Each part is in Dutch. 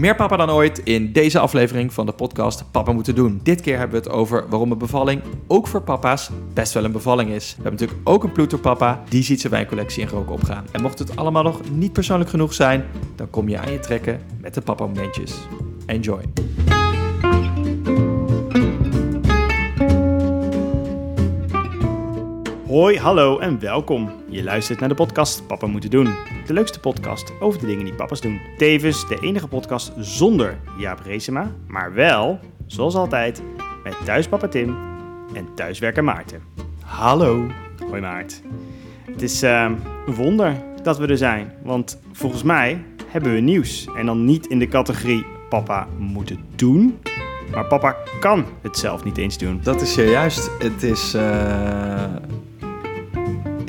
Meer papa dan ooit in deze aflevering van de podcast Papa Moeten Doen. Dit keer hebben we het over waarom een bevalling ook voor papa's best wel een bevalling is. We hebben natuurlijk ook een ploeterpapa, die ziet zijn wijncollectie in rook opgaan. En mocht het allemaal nog niet persoonlijk genoeg zijn, dan kom je aan je trekken met de papa momentjes. Enjoy. Hoi, hallo en welkom. Je luistert naar de podcast Papa Moeten Doen. De leukste podcast over de dingen die papa's doen. Tevens de enige podcast zonder Jaap Reesema, maar wel, zoals altijd, met thuispapa Tim en thuiswerker Maarten. Hallo. Hoi Maart. Het is ehm, een wonder dat we er zijn, want volgens mij hebben we nieuws. En dan niet in de categorie papa moeten doen, maar papa kan het zelf niet eens doen. Dat is juist. Het is. eh,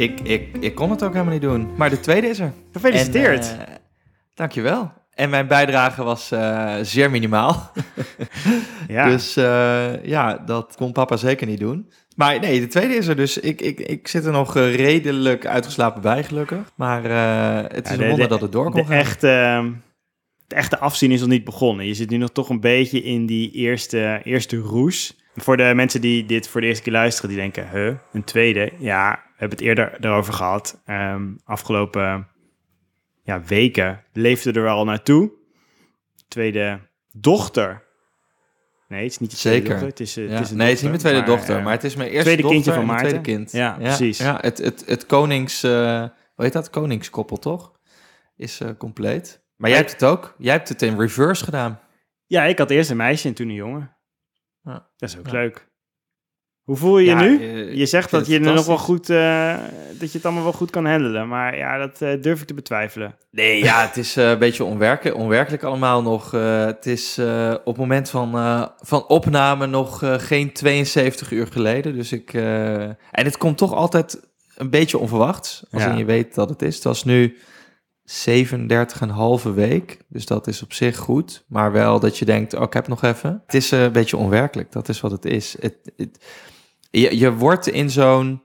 Ik, ik, ik kon het ook helemaal niet doen. Maar de tweede is er. Gefeliciteerd. En, eh, dankjewel. En mijn bijdrage was eh, zeer minimaal. ja. Dus eh, ja, dat kon papa zeker niet doen. Maar nee, de tweede is er dus. Ik, ik, ik zit er nog redelijk uitgeslapen bij, gelukkig. Maar eh, het is Ja, een wonder dat het door kon de gaan. echte, ehm, de echte afzien is nog niet begonnen. Je zit nu nog toch een beetje in die eerste, eerste roes. Voor de mensen die dit voor de eerste keer luisteren, die denken, huh, een tweede? Ja, hebben het eerder erover gehad. Ehm, afgelopen ja, weken leefde er al naartoe. Tweede dochter. Nee, het is niet de tweede Zeker. dochter. Het is, eh, Ja. het is een nee, het is niet mijn tweede dochter, eh, maar het is mijn eerste tweede kindje dochter van en mijn Maarten. tweede kind. Ja, precies. Ja, het, het, het konings... eh, hoe heet dat? Koningskoppel, toch? Is eh, compleet. Maar jij Maar- hebt het ook. Jij hebt het in reverse gedaan. Ja, ik had eerst een meisje en toen een jongen. Ja. Dat is ook leuk. Hoe voel je je nu? eh, Je zegt dat je, het er nog wel goed, eh, dat je het allemaal wel goed kan handelen. Maar ja, dat eh, durf ik te betwijfelen. Nee, ja, het is een beetje onwerke, onwerkelijk allemaal nog. Het is op het moment van, van opname nog geen 72 uur geleden. Dus ik, en het komt toch altijd een beetje onverwachts, als Ja. je weet dat het is. Het was nu 37,5 week, dus dat is op zich goed. Maar wel dat je denkt, oh, ik heb nog even. Het is eh, een beetje onwerkelijk, dat is wat het is. Het, het, je, je wordt in zo'n...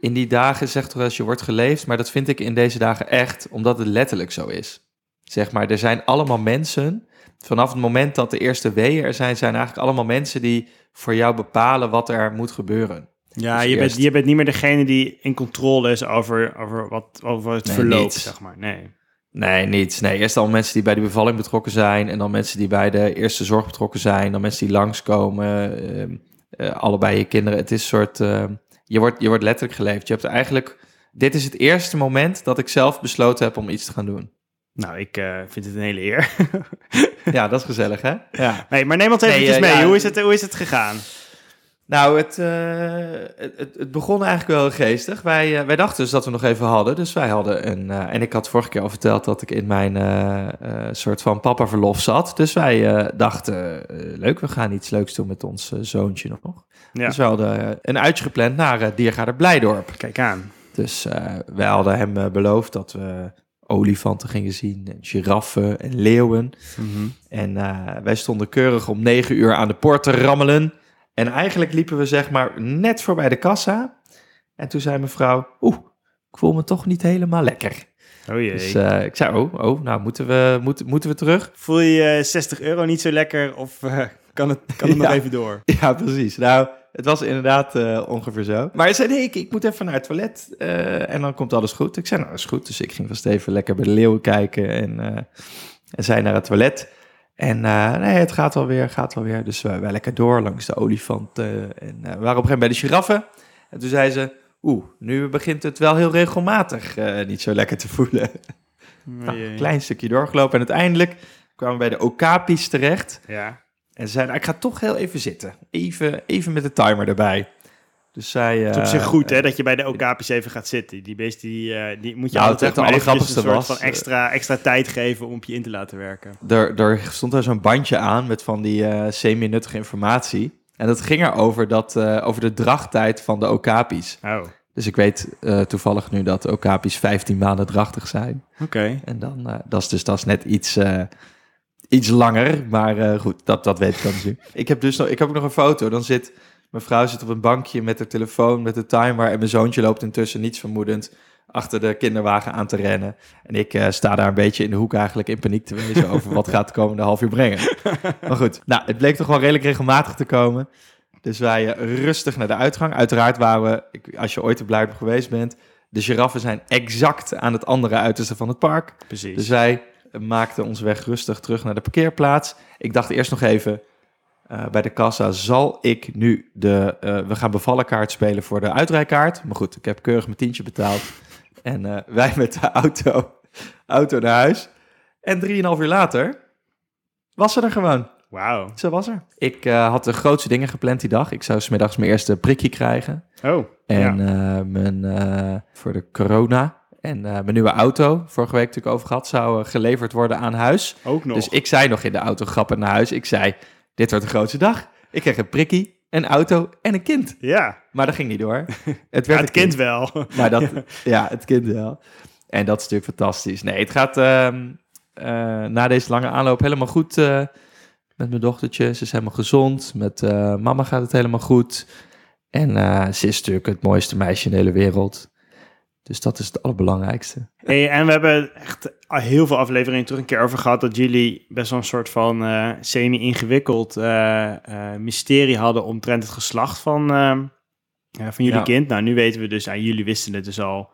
In die dagen zegt toch als je wordt geleefd, maar dat vind ik in deze dagen echt, omdat het letterlijk zo is. Zeg maar, er zijn allemaal mensen, vanaf het moment dat de eerste weeën er zijn, zijn eigenlijk allemaal mensen die voor jou bepalen wat er moet gebeuren. Ja, Dus je, bent, je bent niet meer degene die in controle is over, over, wat, over het Nee, verloop, zeg maar. Nee. Nee, niets. Nee, eerst al mensen die bij de bevalling betrokken zijn. En dan mensen die bij de eerste zorg betrokken zijn. Dan mensen die langskomen. eh, allebei je kinderen. Het is een soort... ehm, je, wordt, je wordt letterlijk geleefd. Je hebt eigenlijk... Dit is het eerste moment dat ik zelf besloten heb om iets te gaan doen. Nou, ik eh, vind het een hele eer. Ja, dat is gezellig, hè? Ja. nee, maar neem ons Nee, eventjes eh, mee. ja. hoe, is het, hoe is het gegaan? Nou, het, eh, het, het, het begon eigenlijk wel geestig. Wij, eh, wij dachten dus dat we nog even hadden. Dus wij hadden een... eh, en ik had vorige keer al verteld dat ik in mijn soort van papaverlof zat. Dus wij dachten, leuk, we gaan iets leuks doen met ons zoontje nog. Ja, Dus we hadden een uitje gepland naar uh, Diergaarde Blijdorp. kijk aan. Dus wij hadden hem beloofd dat we olifanten gingen zien, en giraffen en leeuwen. En eh, wij stonden keurig om negen uur aan de poort te rammelen. En eigenlijk liepen we zeg maar net voorbij de kassa. En toen zei mevrouw, oeh, ik voel me toch niet helemaal lekker. Oh jee. Dus eh, ik zei, oh, oh nou moeten we, moeten, moeten we terug? Voel je je 60 euro niet zo lekker of eh, kan het, kan het nog even door? Ja, precies. Nou, het was inderdaad eh, ongeveer zo. Maar hij zei, nee, ik, ik moet even naar het toilet eh, en dan komt alles goed. Ik zei, nou, dat is goed. Dus ik ging vast even lekker bij de leeuwen kijken en, eh, en zij naar het toilet. En eh, nee, het gaat wel weer, gaat wel weer. Dus wij, wij lekker door langs de olifanten. En eh, we waren op een gegeven moment bij de giraffen. En toen zei ze, oeh, nu begint het wel heel regelmatig eh, niet zo lekker te voelen. Nou, een klein stukje doorgelopen en uiteindelijk kwamen we bij de okapis terecht. Ja. En ze zei, nou, ik ga toch heel even zitten. Even, even met de timer erbij. Dus zij... Het is op zich eh, goed, hè, dat je bij de okapis even gaat zitten. Die beest, die, eh, die moet je Nou, altijd maar een soort was, van eh, extra, extra tijd geven om op je in te laten werken. Er, er stond daar zo'n bandje aan met van die eh, semi-nuttige informatie. En dat ging erover dat, eh, over de drachttijd van de okapis. Oh, Dus ik weet eh, toevallig nu dat okapis 15 maanden drachtig zijn. oké. En dan, eh, dat is dus dat is net iets, eh, iets langer. Maar eh, goed, dat, dat weet ik dan nu. Ik heb dus nog, ik heb ook nog een foto. Dan zit mijn vrouw zit op een bankje met haar telefoon, met de timer. En mijn zoontje loopt intussen niets vermoedend achter de kinderwagen aan te rennen. En ik eh, sta daar een beetje in de hoek eigenlijk in paniek te wezen over wat gaat de komende half uur brengen. Maar goed, nou, het bleek toch wel redelijk regelmatig te komen. Dus wij eh, rustig naar de uitgang. Uiteraard waren we, ik- als je ooit op Blijden geweest bent, de giraffen zijn exact aan het andere uiterste van het park. Precies. Dus wij maakten onze weg rustig terug naar de parkeerplaats. Ik dacht eerst nog even eh, bij de kassa, zal ik nu de eh, we gaan bevallen kaart spelen voor de uitrijkaart? Maar goed, ik heb keurig mijn tientje betaald. En eh, wij met de auto, auto naar huis. En drieënhalf uur later was ze er gewoon. Wauw. Ze was er. Ik had de grootste dingen gepland die dag. Ik zou smiddags mijn eerste prikje krijgen. Oh, En ja. mijn, voor de corona. En mijn nieuwe auto, vorige week natuurlijk over gehad, zou geleverd worden aan huis. ook nog. Dus ik zei nog in de auto grappig naar huis. Ik zei, dit wordt de grootste dag. Ik kreeg een prikkie, een auto en een kind. ja, Maar dat ging niet door. Het werd ja, het kind wel. Maar dat, ja, het kind wel. En dat is natuurlijk fantastisch. Nee, het gaat ehm, eh, na deze lange aanloop helemaal goed eh, met mijn dochtertje. Ze is helemaal gezond. Met eh, mama gaat het helemaal goed. En ze is natuurlijk het mooiste meisje in de hele wereld. Dus dat is het allerbelangrijkste. Hey, en we hebben echt heel veel afleveringen terug een keer over gehad dat jullie best wel een soort van eh, semi-ingewikkeld eh, eh, mysterie hadden omtrent het geslacht van, van jullie Ja. kind. Nou, nu weten we dus, ja, jullie wisten het dus al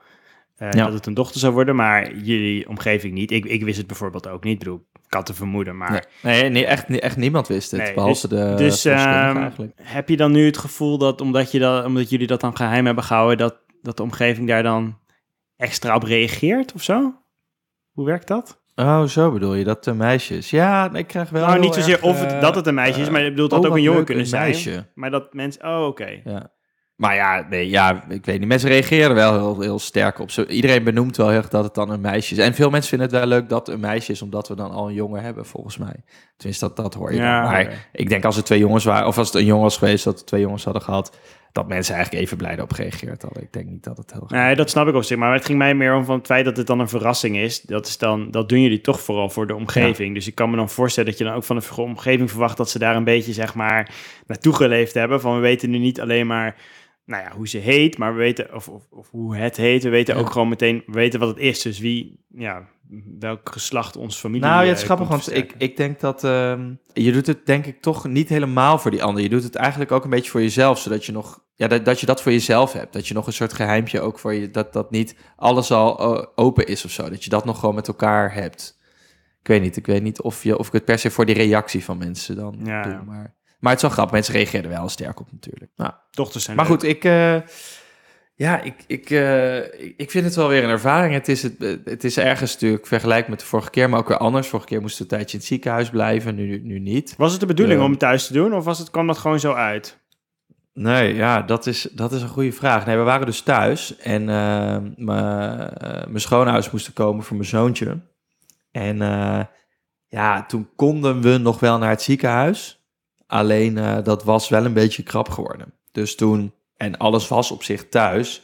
Ja. dat het een dochter zou worden, maar jullie omgeving niet. Ik, ik wist het bijvoorbeeld ook niet. Ik bedoel, ik had te vermoeden, maar... Nee, nee, nee, echt, echt niemand wist het. Nee, behalve de Dus ehm, eigenlijk. heb je dan nu het gevoel dat omdat, je dat, omdat jullie dat dan geheim hebben gehouden, dat, dat de omgeving daar dan extra op reageert of zo? Hoe werkt dat? Oh, zo bedoel je, dat de meisjes. Ja, ik krijg wel nou, niet zozeer erg, of het, dat het een meisje is, eh, maar ik bedoel, dat oh, ook een jongen kunnen een zijn. meisje. Maar dat mensen... Oh, oké. Ja. Maar ja, nee, ja, ik weet niet. Mensen reageren wel heel, heel sterk op. Zo, iedereen benoemt wel heel erg dat het dan een meisje is. En veel mensen vinden het wel leuk dat het een meisje is, omdat we dan al een jongen hebben, volgens mij. Tenminste, dat, dat hoor je Ja. Maar ik denk als het twee jongens waren, of als het een jongen was geweest, dat we twee jongens hadden gehad, dat mensen eigenlijk even blij op gereageerd hadden. Ik denk niet dat het heel Nee, dat snap ik op zich. Maar het ging mij meer om van het feit dat het dan een verrassing is. Dat, is dan, dat doen jullie toch vooral voor de omgeving. Dus ik kan me dan voorstellen dat je dan ook van de omgeving verwacht... dat ze daar een beetje, zeg maar, naartoe geleefd hebben. Van we weten nu niet alleen maar nou ja, hoe ze heet... maar we weten, of, of, of hoe het heet. We weten Ja. ook gewoon meteen we weten wat het is. Dus wie, ja, welk geslacht ons familie Nou, ja, het eh, is grappig, want ik, ik denk dat ehm, je doet het denk ik toch niet helemaal voor die ander. Je doet het eigenlijk ook een beetje voor jezelf, zodat je nog, ja, dat, dat je dat voor jezelf hebt. Dat je nog een soort geheimpje ook voor je, dat, dat niet alles al eh, open is of zo. Dat je dat nog gewoon met elkaar hebt. Ik weet niet, ik weet niet of, je, of ik het per se voor die reactie van mensen dan Ja, doe. ja. Maar, maar het is wel grappig, mensen reageren er wel sterk op natuurlijk. Nou, Dochters zijn maar leuk. goed, ik, eh, ja, ik, ik, eh, ik- vind het wel weer een ervaring. Het is, het, het is ergens natuurlijk vergelijk met de vorige keer, maar ook weer anders. Vorige keer moesten we een tijdje in het ziekenhuis blijven, nu, nu niet. Was het de bedoeling om het thuis te doen? Of was het, kwam dat gewoon zo uit? Nee, ja, dat is, dat is een goede vraag. Nee, we waren dus thuis en eh, mijn eh, mijn schoonouders moesten komen voor mijn zoontje. En eh, ja, toen konden we nog wel naar het ziekenhuis. Alleen dat was wel een beetje krap geworden. Dus toen, en alles was op zich thuis.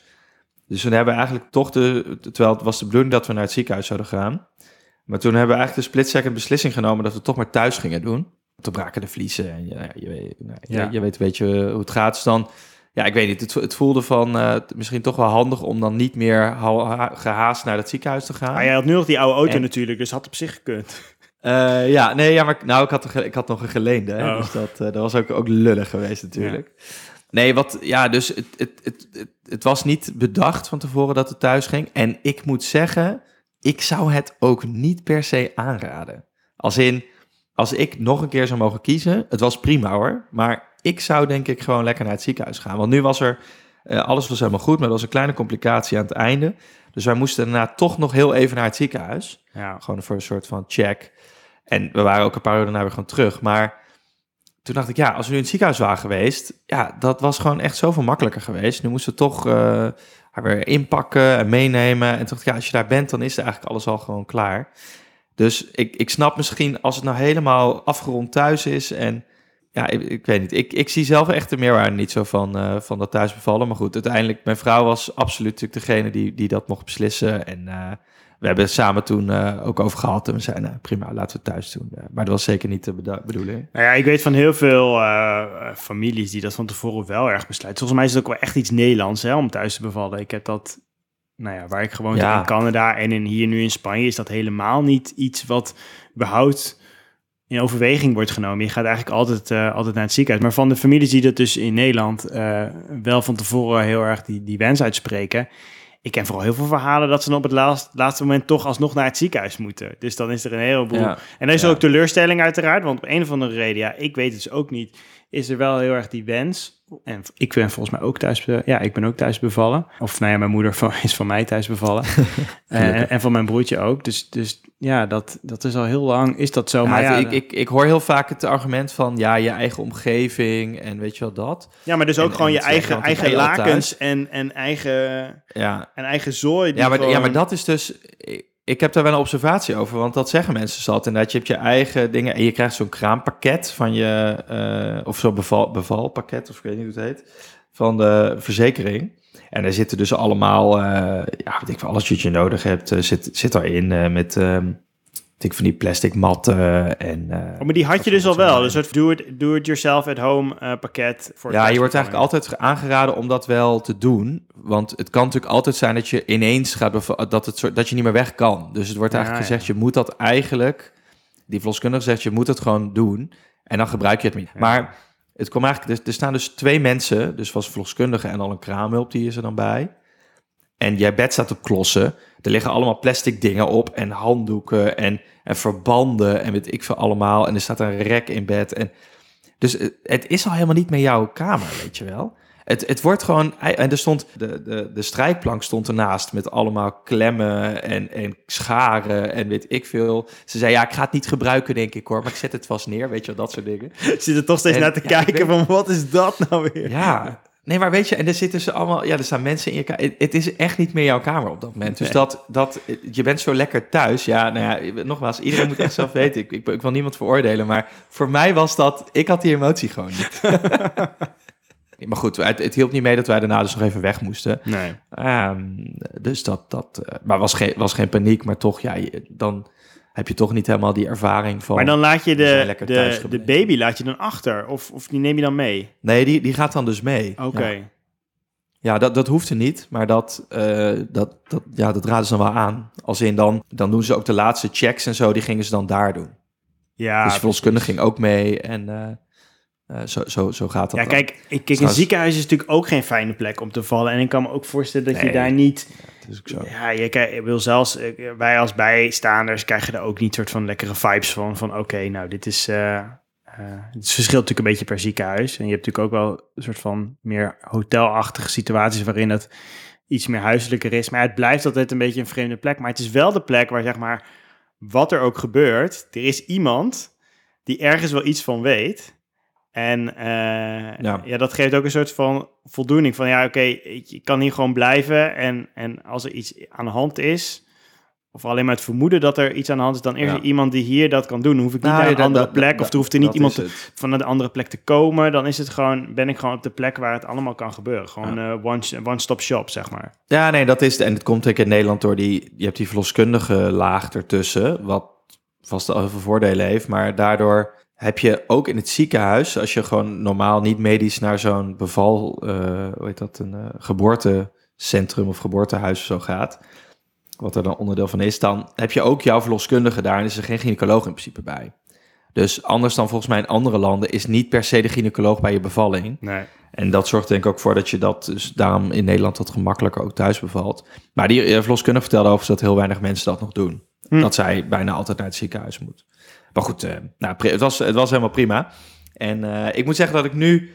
Dus toen hebben we eigenlijk toch de, terwijl het was de bedoeling dat we naar het ziekenhuis zouden gaan. Maar toen hebben we eigenlijk de split-second beslissing genomen dat we toch maar thuis gingen doen. Toen braken de vliezen en ja, je, weet, nou, je- Ja. je, weet een beetje hoe het gaat. Dus dan, ja, ik weet niet, het, het voelde van eh, misschien toch wel handig om dan niet meer ha- ha- gehaast naar het ziekenhuis te gaan. Maar jij had nu nog die oude auto En- natuurlijk, dus had op zich gekund. Eh, ja, nee, ja, maar nou, ik had, ik had nog een geleende. Hè? Oh. Dus dat, eh, dat was ook, ook lullig geweest natuurlijk. Nee, wat, ja, dus het, het, het, het, het was niet bedacht van tevoren dat het thuis ging. En ik moet zeggen, ik zou het ook niet per se aanraden. Als in, als ik nog een keer zou mogen kiezen, het was prima hoor. Maar ik zou denk ik gewoon lekker naar het ziekenhuis gaan. Want nu was er, eh, alles was helemaal goed, maar er was een kleine complicatie aan het einde. Dus wij moesten daarna toch nog heel even naar het ziekenhuis. Ja. Gewoon voor een soort van check. En we waren ook een paar uur daarna weer gewoon terug. Maar toen dacht ik, ja, als we nu in het ziekenhuis waren geweest... ja, dat was gewoon echt zoveel makkelijker geweest. Nu moesten we toch eh, haar weer inpakken en meenemen. En toen dacht ik, ja, als je daar bent, dan is er eigenlijk alles al gewoon klaar. Dus ik, ik snap misschien als het nou helemaal afgerond thuis is... en ja, ik, weet niet. Ik, ik zie zelf echt de meerwaarde niet zo van, eh, van dat thuis bevallen. Maar goed, uiteindelijk, mijn vrouw was absoluut natuurlijk degene die, die dat mocht beslissen. En eh, we hebben samen toen eh, ook over gehad. En we zeiden, nou, prima, laten we het thuis doen. Maar dat was zeker niet de bedo- bedoeling. Nou ja, ik weet van heel veel families die dat van tevoren wel erg besluiten. Volgens mij is het ook wel echt iets Nederlands hè, om thuis te bevallen. Ik heb dat nou ja, waar ik gewoon Ja. in Canada en in, hier nu in Spanje, is dat helemaal niet iets wat überhaupt in overweging wordt genomen. Je gaat eigenlijk altijd, eh, altijd naar het ziekenhuis. Maar van de families die dat dus in Nederland eh, wel van tevoren heel erg die, die wens uitspreken. Ik ken vooral heel veel verhalen dat ze dan op het laatst, laatste moment toch alsnog naar het ziekenhuis moeten. Dus dan is er een heleboel. Ja. En er is Ja. ook teleurstelling uiteraard, want op een of andere reden, ja, ik weet het dus ook niet, is er wel heel erg die wens. En ik ben volgens mij ook thuis, ja, ik ben ook thuis bevallen. Of nou ja, mijn moeder van, is van mij thuis bevallen. en, en van mijn broertje ook. Dus, dus ja, dat, dat is al heel lang, is dat zo. Ja, maar ja, ik, ik, ik hoor heel vaak het argument van ja, je eigen omgeving en weet je wel dat. ja, maar dus ook en- gewoon en je eigen, eigen lakens en, en, eigen, Ja, en eigen zooi. ja, maar, ja, maar dat is dus. Ik, heb daar wel een observatie over, want dat zeggen mensen zat. Inderdaad, je hebt je eigen dingen en je krijgt zo'n kraampakket van je, eh, of zo'n beval, bevalpakket, of ik weet niet hoe het heet, van de verzekering. En daar zitten dus allemaal, eh, ja, weet ik veel, alles wat je nodig hebt, eh, zit, zit eh, met, ehm ik van die plastic matten en... Oh, maar die had je dus al wel. Een soort do-it- do-it-yourself at home eh, pakket. Voor Ja, je wordt eigenlijk altijd aangeraden om dat wel te doen. Want het kan natuurlijk altijd zijn dat je ineens gaat dat, het soort, dat je niet meer weg kan. Dus het wordt eigenlijk ja. gezegd, je moet dat eigenlijk... Die verloskundige zegt, je moet het gewoon doen. En dan gebruik je het niet. Maar het kwam eigenlijk... Er, er staan dus twee mensen, dus was verloskundige en al een kraamhulp, die is er dan bij. En jij bed staat op klossen. Er liggen allemaal plastic dingen op en handdoeken en, en verbanden en weet ik veel allemaal. En er staat een rek in bed. En dus het, het is al helemaal niet meer jouw kamer, weet je wel. Het, het wordt gewoon... En er stond... De, de, de strijkplank stond ernaast met allemaal klemmen en, en scharen en weet ik veel. Ze zei, ja, ik ga het niet gebruiken, denk ik hoor. Maar ik zet het vast neer, weet je wel, dat soort dingen. Zit er toch steeds En- naar te ja, kijken van wat is dat nou weer? Ja, nee, maar weet je, en er zitten ze allemaal, ja, er staan mensen in je kamer. Het, is echt niet meer jouw kamer op dat moment. Dus Nee. dat, dat, je bent zo lekker thuis. Ja, nou ja, nogmaals, iedereen moet echt zelf weten. Ik, ik, ik wil niemand veroordelen, maar voor mij was dat, ik had die emotie gewoon niet. maar goed, het, het hielp niet mee dat wij daarna dus nog even weg moesten. Nee. Ehm, dus dat, dat eh, maar was geen, was geen paniek, maar toch, ja, je- dan heb je toch niet helemaal die ervaring van... Maar dan laat je de, de, de baby laat je dan achter? Of, of die neem je dan mee? Nee, die, die gaat dan dus mee. Oké. Ja. Ja, dat, dat hoeft er niet, maar dat, eh, dat, dat, ja, dat raden ze dan wel aan. Als in dan, dan doen ze ook de laatste checks en zo, die gingen ze dan daar doen. Ja, dus de verloskundige ging ook mee en eh, eh, zo, zo, zo gaat dat ja dan. kijk, ik, kijk, een Trouwens- ziekenhuis is natuurlijk ook geen fijne plek om te vallen. En ik kan me ook voorstellen dat je daar niet... Zo. Ja, je wil zelfs... Wij als bijstaanders krijgen er ook niet soort van lekkere vibes van. Van oké, nou dit is... eh, eh, het verschilt natuurlijk een beetje per ziekenhuis. En je hebt natuurlijk ook wel een soort van meer hotelachtige situaties... waarin het iets meer huiselijker is. Maar het blijft altijd een beetje een vreemde plek. Maar het is wel de plek waar zeg maar... wat er ook gebeurt... er is iemand die ergens wel iets van weet... En eh, Ja. ja. dat geeft ook een soort van voldoening. Van ja, oké, ik ik kan hier gewoon blijven. En, en als er iets aan de hand is, of alleen maar het vermoeden dat er iets aan de hand is, dan is Ja. er iemand die hier dat kan doen. Dan hoef ik niet Nou, naar een andere dat- plek, dat- of er hoeft er niet iemand van een andere plek te komen. Dan is het gewoon, ben ik gewoon op de plek waar het allemaal kan gebeuren. Gewoon eh, one, one-stop shop, zeg maar. Ja, nee, dat is het. En het komt ook in Nederland door die... Je hebt die verloskundige laag ertussen, wat vast al heel veel voordelen heeft. Maar daardoor heb je ook in het ziekenhuis... als je gewoon normaal niet medisch naar zo'n beval... eh, hoe heet dat? Een eh, geboortecentrum of geboortehuis of zo gaat... wat er dan onderdeel van is... dan heb je ook jouw verloskundige daar... en is er geen gynaecoloog in principe bij. Dus anders dan volgens mij in andere landen... is niet per se de gynaecoloog bij je bevalling... Nee. En dat zorgt denk ik ook voor dat je dat dus daarom in Nederland wat gemakkelijker ook thuis bevalt. Maar die eh, verloskundige vertelde overigens dat heel weinig mensen dat nog doen. Hm. Dat zij bijna altijd naar het ziekenhuis moet. Maar goed, eh, nou, het, was, het was helemaal prima. En eh, ik moet zeggen dat ik nu...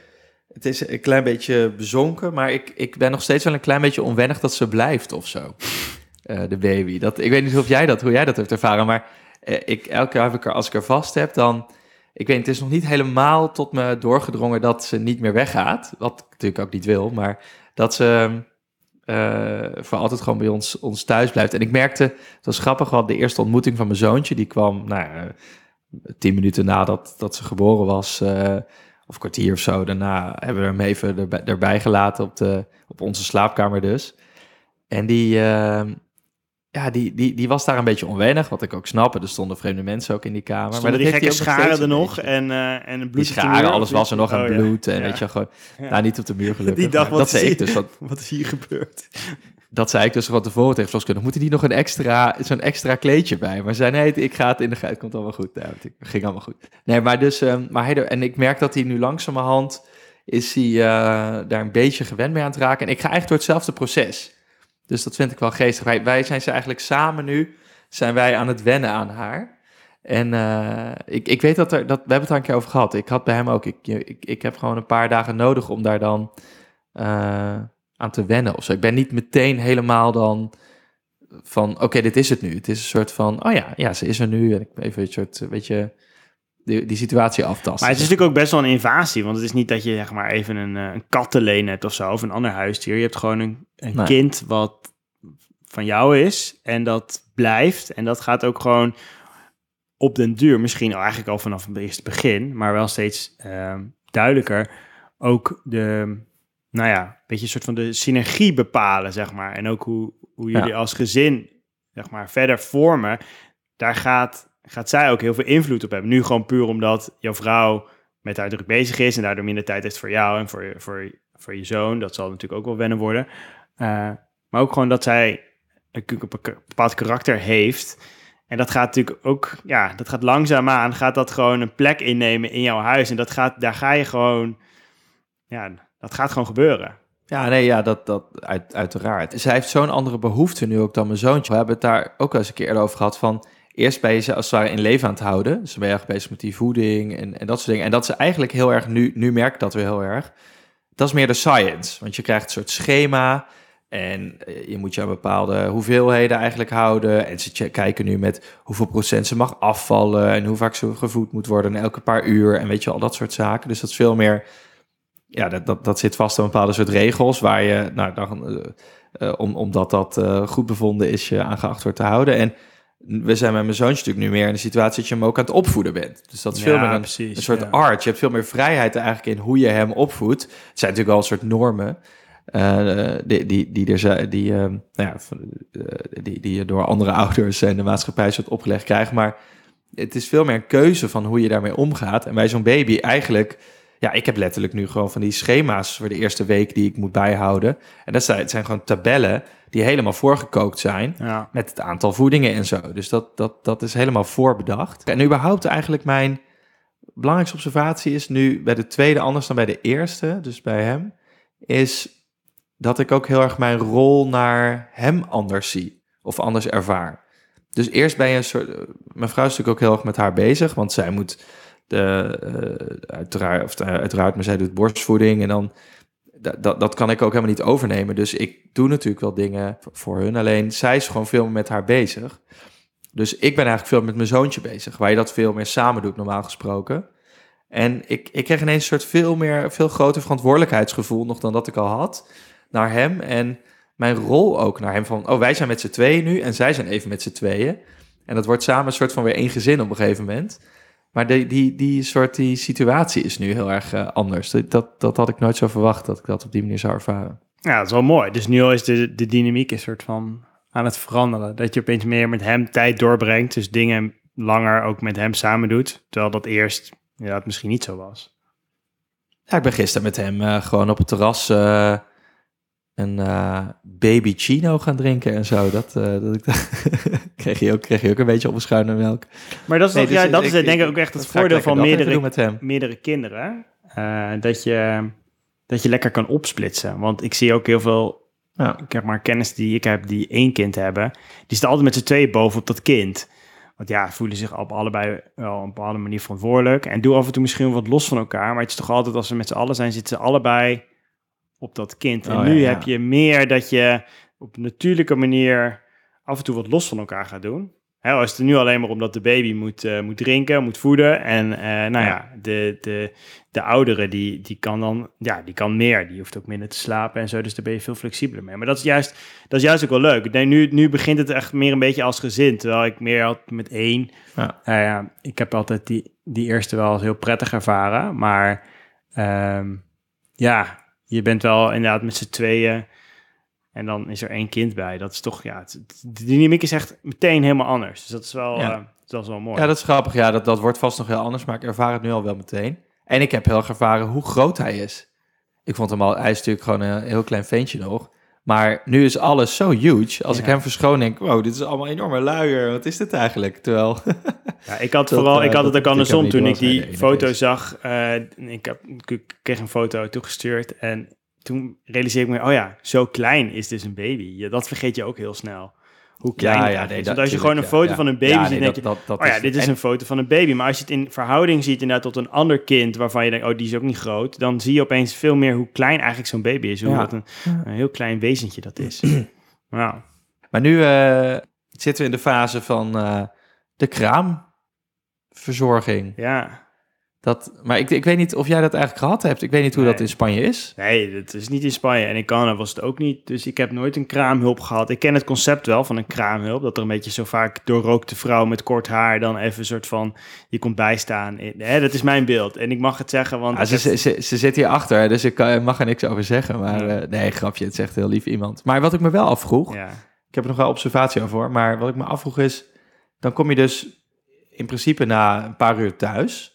Het is een klein beetje bezonken, maar ik, ik ben nog steeds wel een klein beetje onwennig dat ze blijft of zo. Eh, de baby. Dat, ik weet niet of jij dat, hoe jij dat hebt ervaren, maar ik, elke keer ik er, als ik er vast heb, dan... Ik weet, het is nog niet helemaal tot me doorgedrongen dat ze niet meer weggaat. Wat ik natuurlijk ook niet wil, maar dat ze voor altijd gewoon bij ons, ons thuis blijft. En ik merkte, het was grappig, want de eerste ontmoeting van mijn zoontje, die kwam nou, tien minuten nadat dat ze geboren was, eh, of kwartier of zo. Daarna hebben we hem even erbij, erbij gelaten op, de, op onze slaapkamer dus. En die, eh, ja, die, die, die was daar een beetje onwennig, wat ik ook snap. Er stonden vreemde mensen ook in die kamer. Stonden dat die gekke scharen er nog en, eh en een bloed Die scharen, alles was er nog en Oh, ja. bloed. En Ja. weet je, gewoon, Ja. nou niet op de muur gelukkig. Die dacht, maar wat dat zei ik dus. Dat, Wat is hier gebeurd? Dat zei ik dus gewoon tevoren tegen Vloskunde. Moeten die nog een extra, zo'n extra kleedje bij? Maar zei nee, ik ga het in de het komt allemaal goed. Het ging allemaal goed. Nee, maar dus, um, maar hij, en ik merk dat hij nu langzamerhand is hij uh, daar een beetje gewend mee aan het raken. En ik ga eigenlijk door hetzelfde proces. Dus dat vind ik wel geestig. Wij, zijn ze eigenlijk samen nu, zijn wij aan het wennen aan haar. En uh, ik, ik weet dat er, dat, we hebben het daar een keer over gehad. Ik had bij hem ook, ik, ik, ik heb gewoon een paar dagen nodig om daar dan uh, aan te wennen of zo. Ik ben niet meteen helemaal dan van, oké, dit is het nu. Het is een soort van, oh ja, ja, ze is er nu. En ik even een soort, weet je, die, die situatie aftasten. Maar het is natuurlijk ook best wel een invasie, want het is niet dat je zeg maar even een, een kattenleen hebt of zo, of een ander huisdier. Je hebt gewoon een, een nee. kind wat van jou is en dat blijft. En dat gaat ook gewoon op den duur, misschien eigenlijk al vanaf het eerste begin, maar wel steeds uh, duidelijker, ook de, nou ja, een beetje een soort van de synergie bepalen, zeg maar. En ook hoe, hoe jullie ja. als gezin, zeg maar, verder vormen. Daar gaat, gaat zij ook heel veel invloed op hebben. Nu gewoon puur omdat jouw vrouw met haar druk bezig is en daardoor minder tijd heeft voor jou en voor, voor, voor je zoon. Dat zal natuurlijk ook wel wennen worden. Uh, maar ook gewoon dat zij een bepaald karakter heeft. En dat gaat natuurlijk ook, ja, dat gaat langzaamaan, gaat dat gewoon een plek innemen in jouw huis. En dat gaat, daar ga je gewoon, ja, dat gaat gewoon gebeuren. Ja, nee, ja, dat, dat uit, uiteraard. Zij heeft zo'n andere behoefte nu ook dan mijn zoontje. We hebben het daar ook al eens een keer over gehad van... Eerst ben je ze als het ware in leven aan het houden. Dus dan ben je erg bezig met die voeding en, en dat soort dingen. En dat is eigenlijk heel erg, nu, nu merk dat weer heel erg. Dat is meer de science. Want je krijgt een soort schema... En je moet je aan bepaalde hoeveelheden eigenlijk houden. En ze kijken nu met hoeveel procent ze mag afvallen. En hoe vaak ze gevoed moet worden elke paar uur. En weet je, al dat soort zaken. Dus dat is veel meer ja, dat, dat, dat zit vast aan bepaalde soort regels waar je, nou, dan, uh, uh, om, omdat dat uh, goed bevonden is, je aan geacht wordt te houden. En we zijn met mijn zoontje natuurlijk nu meer in de situatie dat je hem ook aan het opvoeden bent. Dus dat is veel meer een, precies, een soort ja. art. Je hebt veel meer vrijheid eigenlijk in hoe je hem opvoedt. Het zijn natuurlijk wel een soort normen. die, die, die, er zijn, die, nou ja, die, die je door andere ouders en de maatschappij soort opgelegd krijgt. Maar het is veel meer een keuze van hoe je daarmee omgaat. En bij zo'n baby eigenlijk ja, ik heb letterlijk nu gewoon van die schema's voor de eerste week die ik moet bijhouden. En dat zijn, het zijn gewoon tabellen die helemaal voorgekookt zijn ja. met het aantal voedingen en zo. Dus dat, dat, dat is helemaal voorbedacht. En überhaupt eigenlijk mijn belangrijkste observatie is nu bij de tweede anders dan bij de eerste, dus bij hem, is dat ik ook heel erg mijn rol naar hem anders zie of anders ervaar. Dus eerst ben je een soort. Mijn vrouw is natuurlijk ook heel erg met haar bezig, want zij moet de, uh, uiteraard, of, uh, uiteraard, maar zij doet borstvoeding en dan, dat, dat kan ik ook helemaal niet overnemen. Dus ik doe natuurlijk wel dingen voor hun, alleen zij is gewoon veel meer met haar bezig. Dus ik ben eigenlijk veel met mijn zoontje bezig, waar je dat veel meer samen doet, normaal gesproken. En ik, ik kreeg ineens een soort veel meer, veel groter verantwoordelijkheidsgevoel nog dan dat ik al had naar hem. En mijn rol ook naar hem van, oh, wij zijn met z'n tweeën nu en zij zijn even met z'n tweeën. En dat wordt samen een soort van weer één gezin op een gegeven moment. Maar die, die, die soort die situatie is nu heel erg uh, anders. Dat, dat had ik nooit zo verwacht dat ik dat op die manier zou ervaren. Ja, dat is wel mooi. Dus nu is de, de dynamiek een soort van aan het veranderen. Dat je opeens meer met hem tijd doorbrengt. Dus dingen langer ook met hem samen doet. Terwijl dat eerst ja, misschien niet zo was. Ja, ik ben gisteren met hem uh, gewoon op het terras uh, een uh, baby chino gaan drinken en zo. Dat, dat ik, kreeg, je ook, kreeg je ook een beetje op een schuine melk. Maar dat is, nee, dus ja, dat ik, is denk ik ook echt het voordeel van meerdere, meerdere kinderen. dat, je, dat je lekker kan opsplitsen. Want ik zie ook heel veel ja. ik heb maar kennis die ik heb die één kind hebben. Die zitten altijd met z'n tweeën bovenop dat kind. Want ja, voelen zich op allebei wel op een bepaalde manier verantwoordelijk. En doe af en toe misschien wat los van elkaar. Maar het is toch altijd als we met z'n allen zijn, zitten ze allebei op dat kind. En oh, nu ja, heb je meer dat je op een natuurlijke manier af en toe wat los van elkaar gaat doen. Hè, als het er nu alleen maar omdat de baby moet, uh, moet drinken, moet voeden. En uh, nou ja, de, de, de oudere die, die kan dan, ja, die kan meer. Die hoeft ook minder te slapen en zo. Dus daar ben je veel flexibeler mee. Maar dat is juist, dat is juist ook wel leuk. Nu, nu begint het echt meer een beetje als gezin. Terwijl ik meer had met één. Ja. Nou ja, ik heb altijd die, die eerste wel als heel prettig ervaren. Maar um, ja, je bent wel inderdaad met z'n tweeën. En dan is er één kind bij. Dat is toch, ja, het, de dynamiek is echt meteen helemaal anders. Dus dat is wel, ja. uh, dat is wel mooi. Ja, dat is grappig. Ja, dat, dat wordt vast nog heel anders, maar ik ervaar het nu al wel meteen. En ik heb heel erg ervaren hoe groot hij is. Ik vond hem al, hij is natuurlijk gewoon een heel klein ventje nog. Maar nu is alles zo huge. Als ik hem verschoon, denk ik, wow, dit is allemaal enorme luier. Wat is dit eigenlijk? Terwijl, Ja, ik had vooral, eh, ik had het ook andersom toen ik die foto zag. eh, ik, heb, ik kreeg een foto toegestuurd en toen realiseerde ik me, oh ja, zo klein is dus een baby. Ja, dat vergeet je ook heel snel. Hoe klein het eigenlijk is. dat- Want als je gewoon een foto ja, van een baby ja, ziet, nee, denk je, dat, dat, dat oh ja, is- dit is en- een foto van een baby. Maar als je het in verhouding ziet inderdaad tot een ander kind, waarvan je denkt, oh, die is ook niet groot, dan zie je opeens veel meer hoe klein eigenlijk zo'n baby is. Hoe Ja. dat een, een heel klein wezentje dat is. nou, Maar nu eh, zitten we in de fase van eh, de kraamverzorging. ja. Dat, maar ik, ik weet niet of jij dat eigenlijk gehad hebt. Ik weet niet hoe Nee. dat in Spanje is. Nee, dat is niet in Spanje. En in Canada was het ook niet. Dus ik heb nooit een kraamhulp gehad. Ik ken het concept wel van een kraamhulp. Dat er een beetje zo vaak doorrookte vrouw met kort haar dan even een soort van... Je komt bijstaan. Hè, dat is mijn beeld. En ik mag het zeggen, want... Ah, ze, heb- ze, ze, zit hier achter, dus ik kan, mag er niks over zeggen. Maar Ja. eh, nee, grapje, het echt heel lief iemand. Maar wat ik me wel afvroeg, ja. ik heb er nog wel observatie over, hoor, maar wat ik me afvroeg is, dan kom je dus in principe na een paar uur thuis.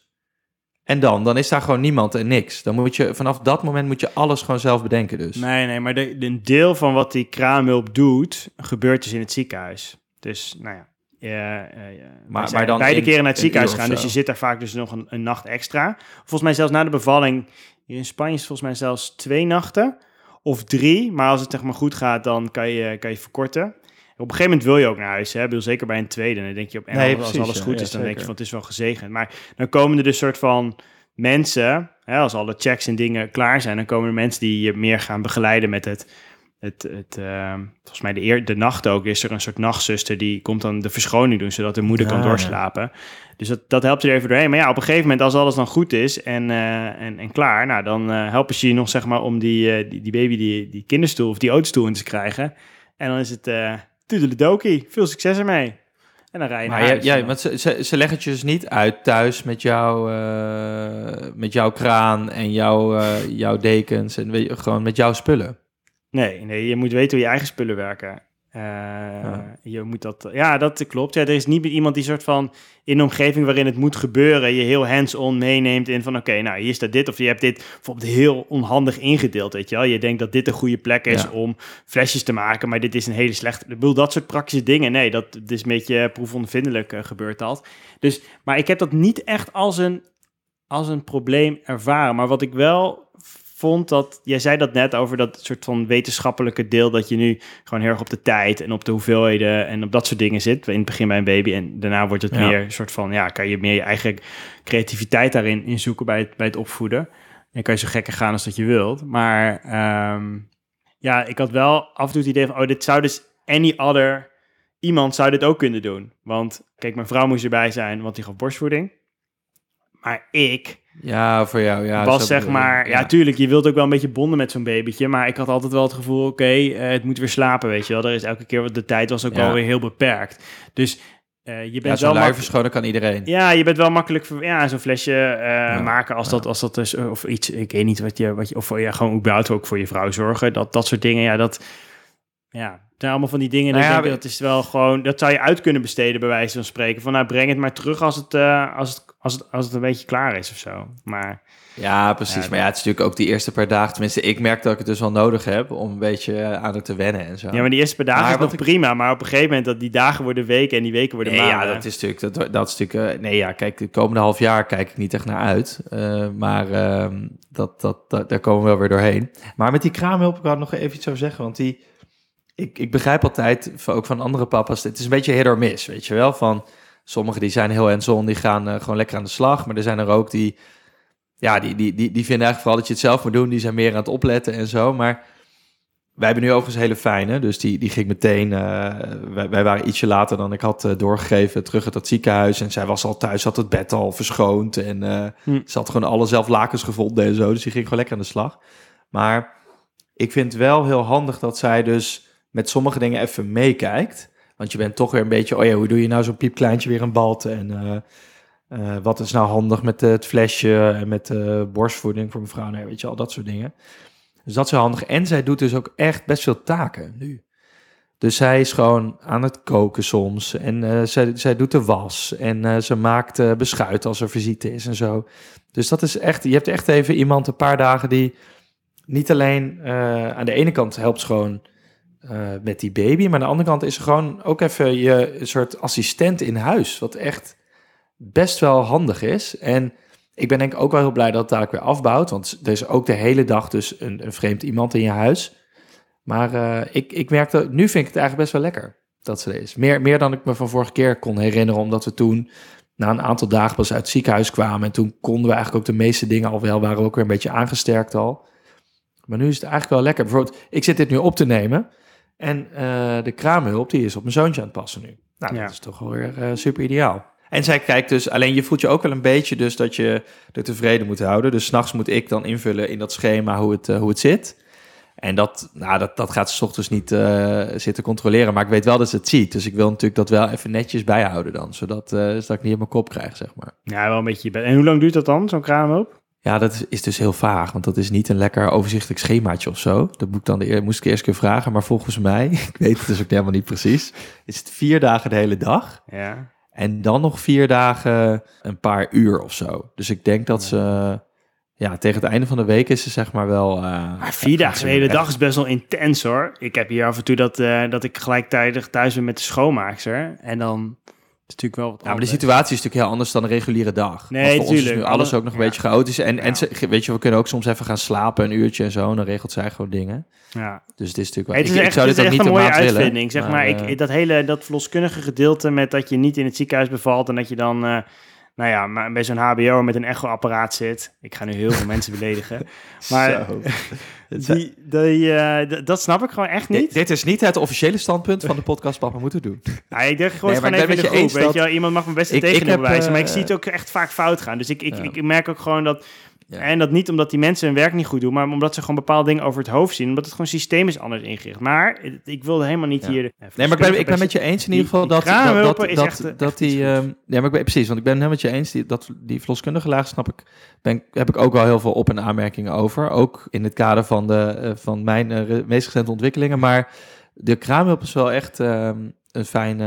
En dan, dan is daar gewoon niemand en niks. Dan moet je, vanaf dat moment moet je alles gewoon zelf bedenken dus. Nee, nee, maar de, de- een deel van wat die kraamhulp doet, gebeurt dus in het ziekenhuis. Dus, nou ja. ja, ja, ja. Maar- maar dan beide keren naar het ziekenhuis gaan, dus je zit daar vaak dus nog een, een nacht extra. Volgens mij zelfs na de bevalling, hier in Spanje is volgens mij zelfs twee nachten of drie. Maar als het zeg maar goed gaat, dan kan je, kan je verkorten. Op een gegeven moment wil je ook naar huis, hè? Bedoel, zeker bij een tweede. Dan denk je op en Nee, als alles goed Ja, is, dan denk je van het is wel gezegend. Maar dan komen er dus soort van mensen, hè, als alle checks en dingen klaar zijn, dan komen er mensen die je meer gaan begeleiden met het, het, het eh, volgens mij de, eer, de nacht ook, is er een soort nachtzuster die komt dan de verschoning doen, zodat de moeder Ja, kan ja. doorslapen. Dus dat, dat helpt er even doorheen. Maar ja, op een gegeven moment, als alles dan goed is en, eh, en, en klaar, nou, dan eh, helpen ze je nog, zeg maar, om die, eh, die, die baby die, die kinderstoel of die autostoel in te krijgen. En dan is het uh, tudeledokie. Veel succes ermee. En dan rij je Maar naar ja, want ze, ze, ze leggen het je dus niet uit thuis met, jou, eh, met jouw kraan en jouw, eh, jouw dekens en weet je, gewoon met jouw spullen. Nee, nee, je moet weten hoe je eigen spullen werken. Eh, Je moet dat, ja, dat klopt. Ja, er is niet iemand die soort van in de omgeving waarin het moet gebeuren, je heel hands-on meeneemt in van oké, nou hier staat dit of je hebt dit bijvoorbeeld heel onhandig ingedeeld, weet je wel. Je denkt dat dit een goede plek is Ja. om flesjes te maken, maar dit is een hele slechte. Ik bedoel, dat soort praktische dingen, nee, dat, dat is een beetje proefondervindelijk eh, gebeurt dat. Dus, maar ik heb dat niet echt als een, als een probleem ervaren. Maar wat ik wel vond dat, jij zei dat net over dat soort van wetenschappelijke deel, dat je nu gewoon heel erg op de tijd en op de hoeveelheden en op dat soort dingen zit. In het begin bij een baby en daarna wordt het Ja. meer een soort van, ja, kan je meer je eigen creativiteit daarin in zoeken bij het, bij het opvoeden. En kan je zo gekker gaan als dat je wilt. Maar ehm, ja, ik had wel af en toe het idee van, oh, dit zou dus any other, iemand zou dit ook kunnen doen. Want kijk, mijn vrouw moest erbij zijn, want die gaf borstvoeding. Maar ik Ja, voor jou. Ja, was zeg maar, ja. tuurlijk, je wilt ook wel een beetje bonden met zo'n babytje, maar ik had altijd wel het gevoel, oké, eh, het moet weer slapen, weet je wel. Er is elke keer, wat de tijd was ook Ja. wel weer heel beperkt. Dus eh, je Ja, bent zo'n wel luier mak- verschonen kan iedereen. ja, je bent wel makkelijk, ja, zo'n flesje eh, maken als ja. dat, als dat is, of iets, ik weet niet wat je, wat je, of ja, gewoon überhaupt ook voor je vrouw zorgen, dat, dat soort dingen, ja, dat, ja, het zijn allemaal van die dingen, Nou dat, ja, denk, dat is wel gewoon, dat zou je uit kunnen besteden, bij wijze van spreken, van nou, breng het maar terug als het, eh, als het, als het, als het een beetje klaar is of zo, maar... Ja, precies. Ja, maar ja, het is natuurlijk ook die eerste paar dagen. Tenminste, ik merk dat ik het dus wel nodig heb om een beetje eh, aan het te wennen en zo. Ja, maar die eerste paar dagen Maar is nog ik- prima, maar op een gegeven moment dat die dagen worden weken en die weken worden Nee, maanden. ja, dat is natuurlijk, dat, dat is natuurlijk, eh, nee, ja, kijk, de komende half jaar kijk ik niet echt naar uit. Maar ehm, dat, dat, dat, daar komen we wel weer doorheen. Maar met die kraamhulp, ik had nog even iets over zeggen, want die, ik, ik begrijp altijd, ook van andere papa's, het is een beetje hit or miss, weet je wel, van sommigen die zijn heel hands-on, die gaan eh, gewoon lekker aan de slag, maar er zijn er ook die, ja, die, die, die, die vinden eigenlijk vooral dat je het zelf moet doen, die zijn meer aan het opletten en zo, maar... Wij hebben nu overigens hele fijne, dus die, die ging meteen. eh, wij, wij waren ietsje later dan ik had eh, doorgegeven terug uit dat ziekenhuis. En zij was al thuis, had het bed al verschoond. En Hm. ze had gewoon alle zelf lakens gevonden en zo. Dus die ging gewoon lekker aan de slag. Maar ik vind wel heel handig dat zij dus met sommige dingen even meekijkt. Want je bent toch weer een beetje, oh ja, hoe doe je nou zo'n piepkleintje weer een balt? En eh, eh, wat is nou handig met eh, het flesje en met de borstvoeding voor mevrouw? Nee, weet je, al dat soort dingen. Dus dat is handig. En zij doet dus ook echt best veel taken nu. Dus zij is gewoon aan het koken soms. En zij, zij doet de was. En ze maakt eh, beschuit als er visite is en zo. Dus dat is echt... Je hebt echt even iemand een paar dagen die niet alleen... aan de ene kant helpt gewoon eh, met die baby. Maar aan de andere kant is er gewoon ook even je soort assistent in huis. Wat echt best wel handig is. En ik ben denk ik ook wel heel blij dat het dadelijk weer afbouwt. Want er is ook de hele dag dus een, een vreemd iemand in je huis. Maar eh, ik, ik merkte, nu vind ik het eigenlijk best wel lekker dat ze er is. Meer, meer dan ik me van vorige keer kon herinneren, omdat we toen na een aantal dagen pas uit het ziekenhuis kwamen. En toen konden we eigenlijk ook de meeste dingen al wel, waren ook weer een beetje aangesterkt al. Maar nu is het eigenlijk wel lekker. Bijvoorbeeld, ik zit dit nu op te nemen. En uh, de kraamhulp, die is op mijn zoontje aan het passen nu. Nou, Ja. dat is toch wel weer uh, super ideaal. En zij kijkt dus, alleen je voelt je ook wel een beetje dus dat je er tevreden moet houden. Dus s'nachts moet ik dan invullen in dat schema hoe het, uh, hoe het zit. En dat, nou, dat, dat gaat ze 's ochtends niet zitten controleren. Maar ik weet wel dat ze het ziet. Dus ik wil natuurlijk dat wel even netjes bijhouden dan. Zodat, zodat ik niet in mijn kop krijg, zeg maar. Ja, wel een beetje. En hoe lang duurt dat dan, zo'n kraamhulp? Ja, dat is, dus heel vaag. Want dat is niet een lekker overzichtelijk schemaatje of zo. Dat moet ik dan de, moest ik eerst keer vragen. Maar volgens mij, ik weet het dus ook helemaal niet precies... is het vier dagen de hele dag. Ja. En dan nog vier dagen een paar uur of zo. Dus ik denk dat ze... Ja, tegen het einde van de week is ze zeg maar wel... Uh, maar vier dagen de hele dag is best wel intens hoor. Ik heb hier af en toe dat, uh, dat ik gelijktijdig thuis ben met de schoonmaakster. En dan is natuurlijk wel wat Ja, maar de situatie is natuurlijk heel anders dan een reguliere dag. Nee, voor tuurlijk. ons is nu alles ook nog een ja. beetje chaotisch. En, Ja. en ze, weet je, we kunnen ook soms even gaan slapen, een uurtje en zo. En dan regelt zij gewoon dingen. Ja. Dus het is natuurlijk wel... Het is ik, ik echt, zou dit ook niet een mooie maand willen, uitvinding. Zeg maar, eh, ik, dat hele dat verloskundige gedeelte met dat je niet in het ziekenhuis bevalt en dat je dan, uh, nou ja, maar bij zo'n HBO met een echoapparaat zit. Ik ga nu heel veel mensen beledigen. Maar. Die, die, uh, dat snap ik gewoon echt niet. Dit, dit, is niet het officiële standpunt van de podcast Papa moeten doen. Nou, ik denk gewoon Nee, ben even in de groep, weet je. Iemand mag mijn beste bewijzen, maar ik eh, zie het ook echt vaak fout gaan. Dus ik, ik, Ja. ik merk ook gewoon dat... Ja. En dat niet omdat die mensen hun werk niet goed doen, maar omdat ze gewoon bepaalde dingen over het hoofd zien. Omdat het gewoon systeem is anders ingericht. Maar eh, ik wilde helemaal niet Ja. hier... Nee, maar ik ben, ik ben met je eens in ieder geval dat... dat, dat, dat, eh, dat die... ehm, ja, maar ik ben, precies, want ik ben het helemaal met je eens. Die, dat, die verloskundige laag snap ik... Ben, heb ik ook wel heel veel op- en aanmerkingen over. Ook in het kader van, de, eh, van mijn eh, meest recente ontwikkelingen. Maar de kraamhulp is wel echt ehm, een, fijne,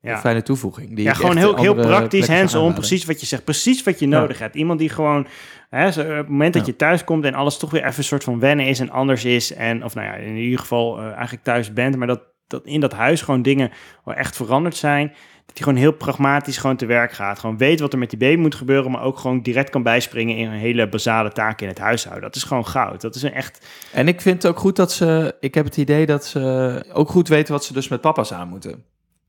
Ja. een fijne toevoeging. Die Ja, gewoon heel, heel praktisch, hands-on, precies wat je zegt. Precies wat je Ja. nodig hebt. Iemand die gewoon, hè, zo, op het moment dat Ja. je thuis komt en alles toch weer even een soort van wennen is en anders is. En, of nou ja, in ieder geval eh, eigenlijk thuis bent, maar dat, dat in dat huis gewoon dingen wel echt veranderd zijn. Dat hij gewoon heel pragmatisch gewoon te werk gaat. Gewoon weet wat er met die baby moet gebeuren, maar ook gewoon direct kan bijspringen in een hele basale taken in het huishouden. Dat is gewoon goud. Dat is een echt, En ik vind het ook goed dat ze... Ik heb het idee dat ze ook goed weten wat ze dus met papa's aan moeten.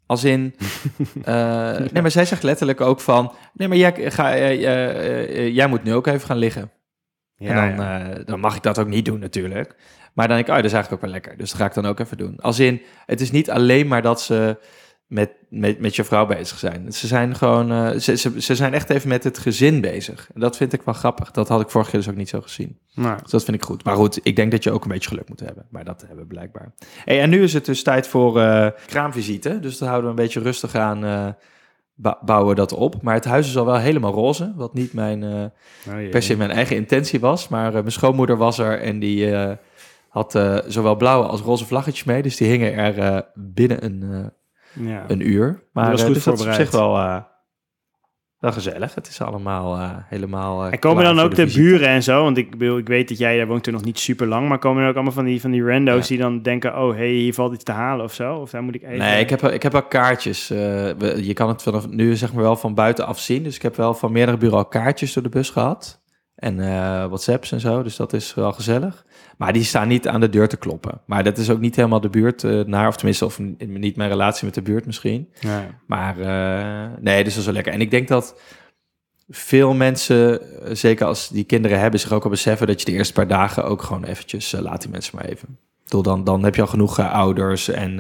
Als in... eh, Nee, maar zij zegt letterlijk ook van... Nee, maar jij, ga, eh, eh, jij moet nu ook even gaan liggen. ja, en dan, ja. dan mag ik dat ook niet doen natuurlijk. Maar dan denk ik, oh, dat is eigenlijk ook wel lekker. Dus dat ga ik dan ook even doen. Als in, het is niet alleen maar dat ze met, met, met je vrouw bezig zijn. Ze zijn gewoon, eh, ze, ze, ze zijn echt even met het gezin bezig. En dat vind ik wel grappig. Dat had ik vorige keer dus ook niet zo gezien. Dus dat vind ik goed. Maar goed, ik denk dat je ook een beetje geluk moet hebben. Maar dat hebben we blijkbaar. Hey, en nu is het dus tijd voor eh, kraamvisite. Dus dan houden we een beetje rustig aan. ba- bouwen dat op. Maar het huis is al wel helemaal roze. Wat niet mijn, oh jee. per se mijn eigen intentie was. Maar mijn schoonmoeder was er en die had eh, zowel blauwe als roze vlaggetjes mee. Dus die hingen er eh, binnen een, eh, ja. een uur. Maar was eh, goed dus dat is op zich wel, wel gezellig. Het is allemaal helemaal. En komen dan ook de, buren en zo? Want ik, bedoel, ik weet dat jij daar woont er nog niet super lang, maar komen er ook allemaal van die, van die rando's Ja. die dan denken, oh hey, hier valt iets te halen of zo? Of daar moet ik even... Nee, ik heb, ik heb wel kaartjes. je kan het vanaf nu zeg maar wel van buitenaf zien. Dus ik heb wel van meerdere bureau kaartjes door de bus gehad. En WhatsApps en zo. Dus dat is wel gezellig. Maar die staan niet aan de deur te kloppen. Maar dat is ook niet helemaal de buurt eh, naar. Of tenminste, of niet mijn relatie met de buurt misschien. Nee. Maar eh, nee, dus dat is wel lekker. En ik denk dat veel mensen, eh, zeker als die kinderen hebben, zich ook al beseffen dat je de eerste paar dagen ook gewoon eventjes, laat die mensen maar even. Dan, dan heb je al genoeg ouders en,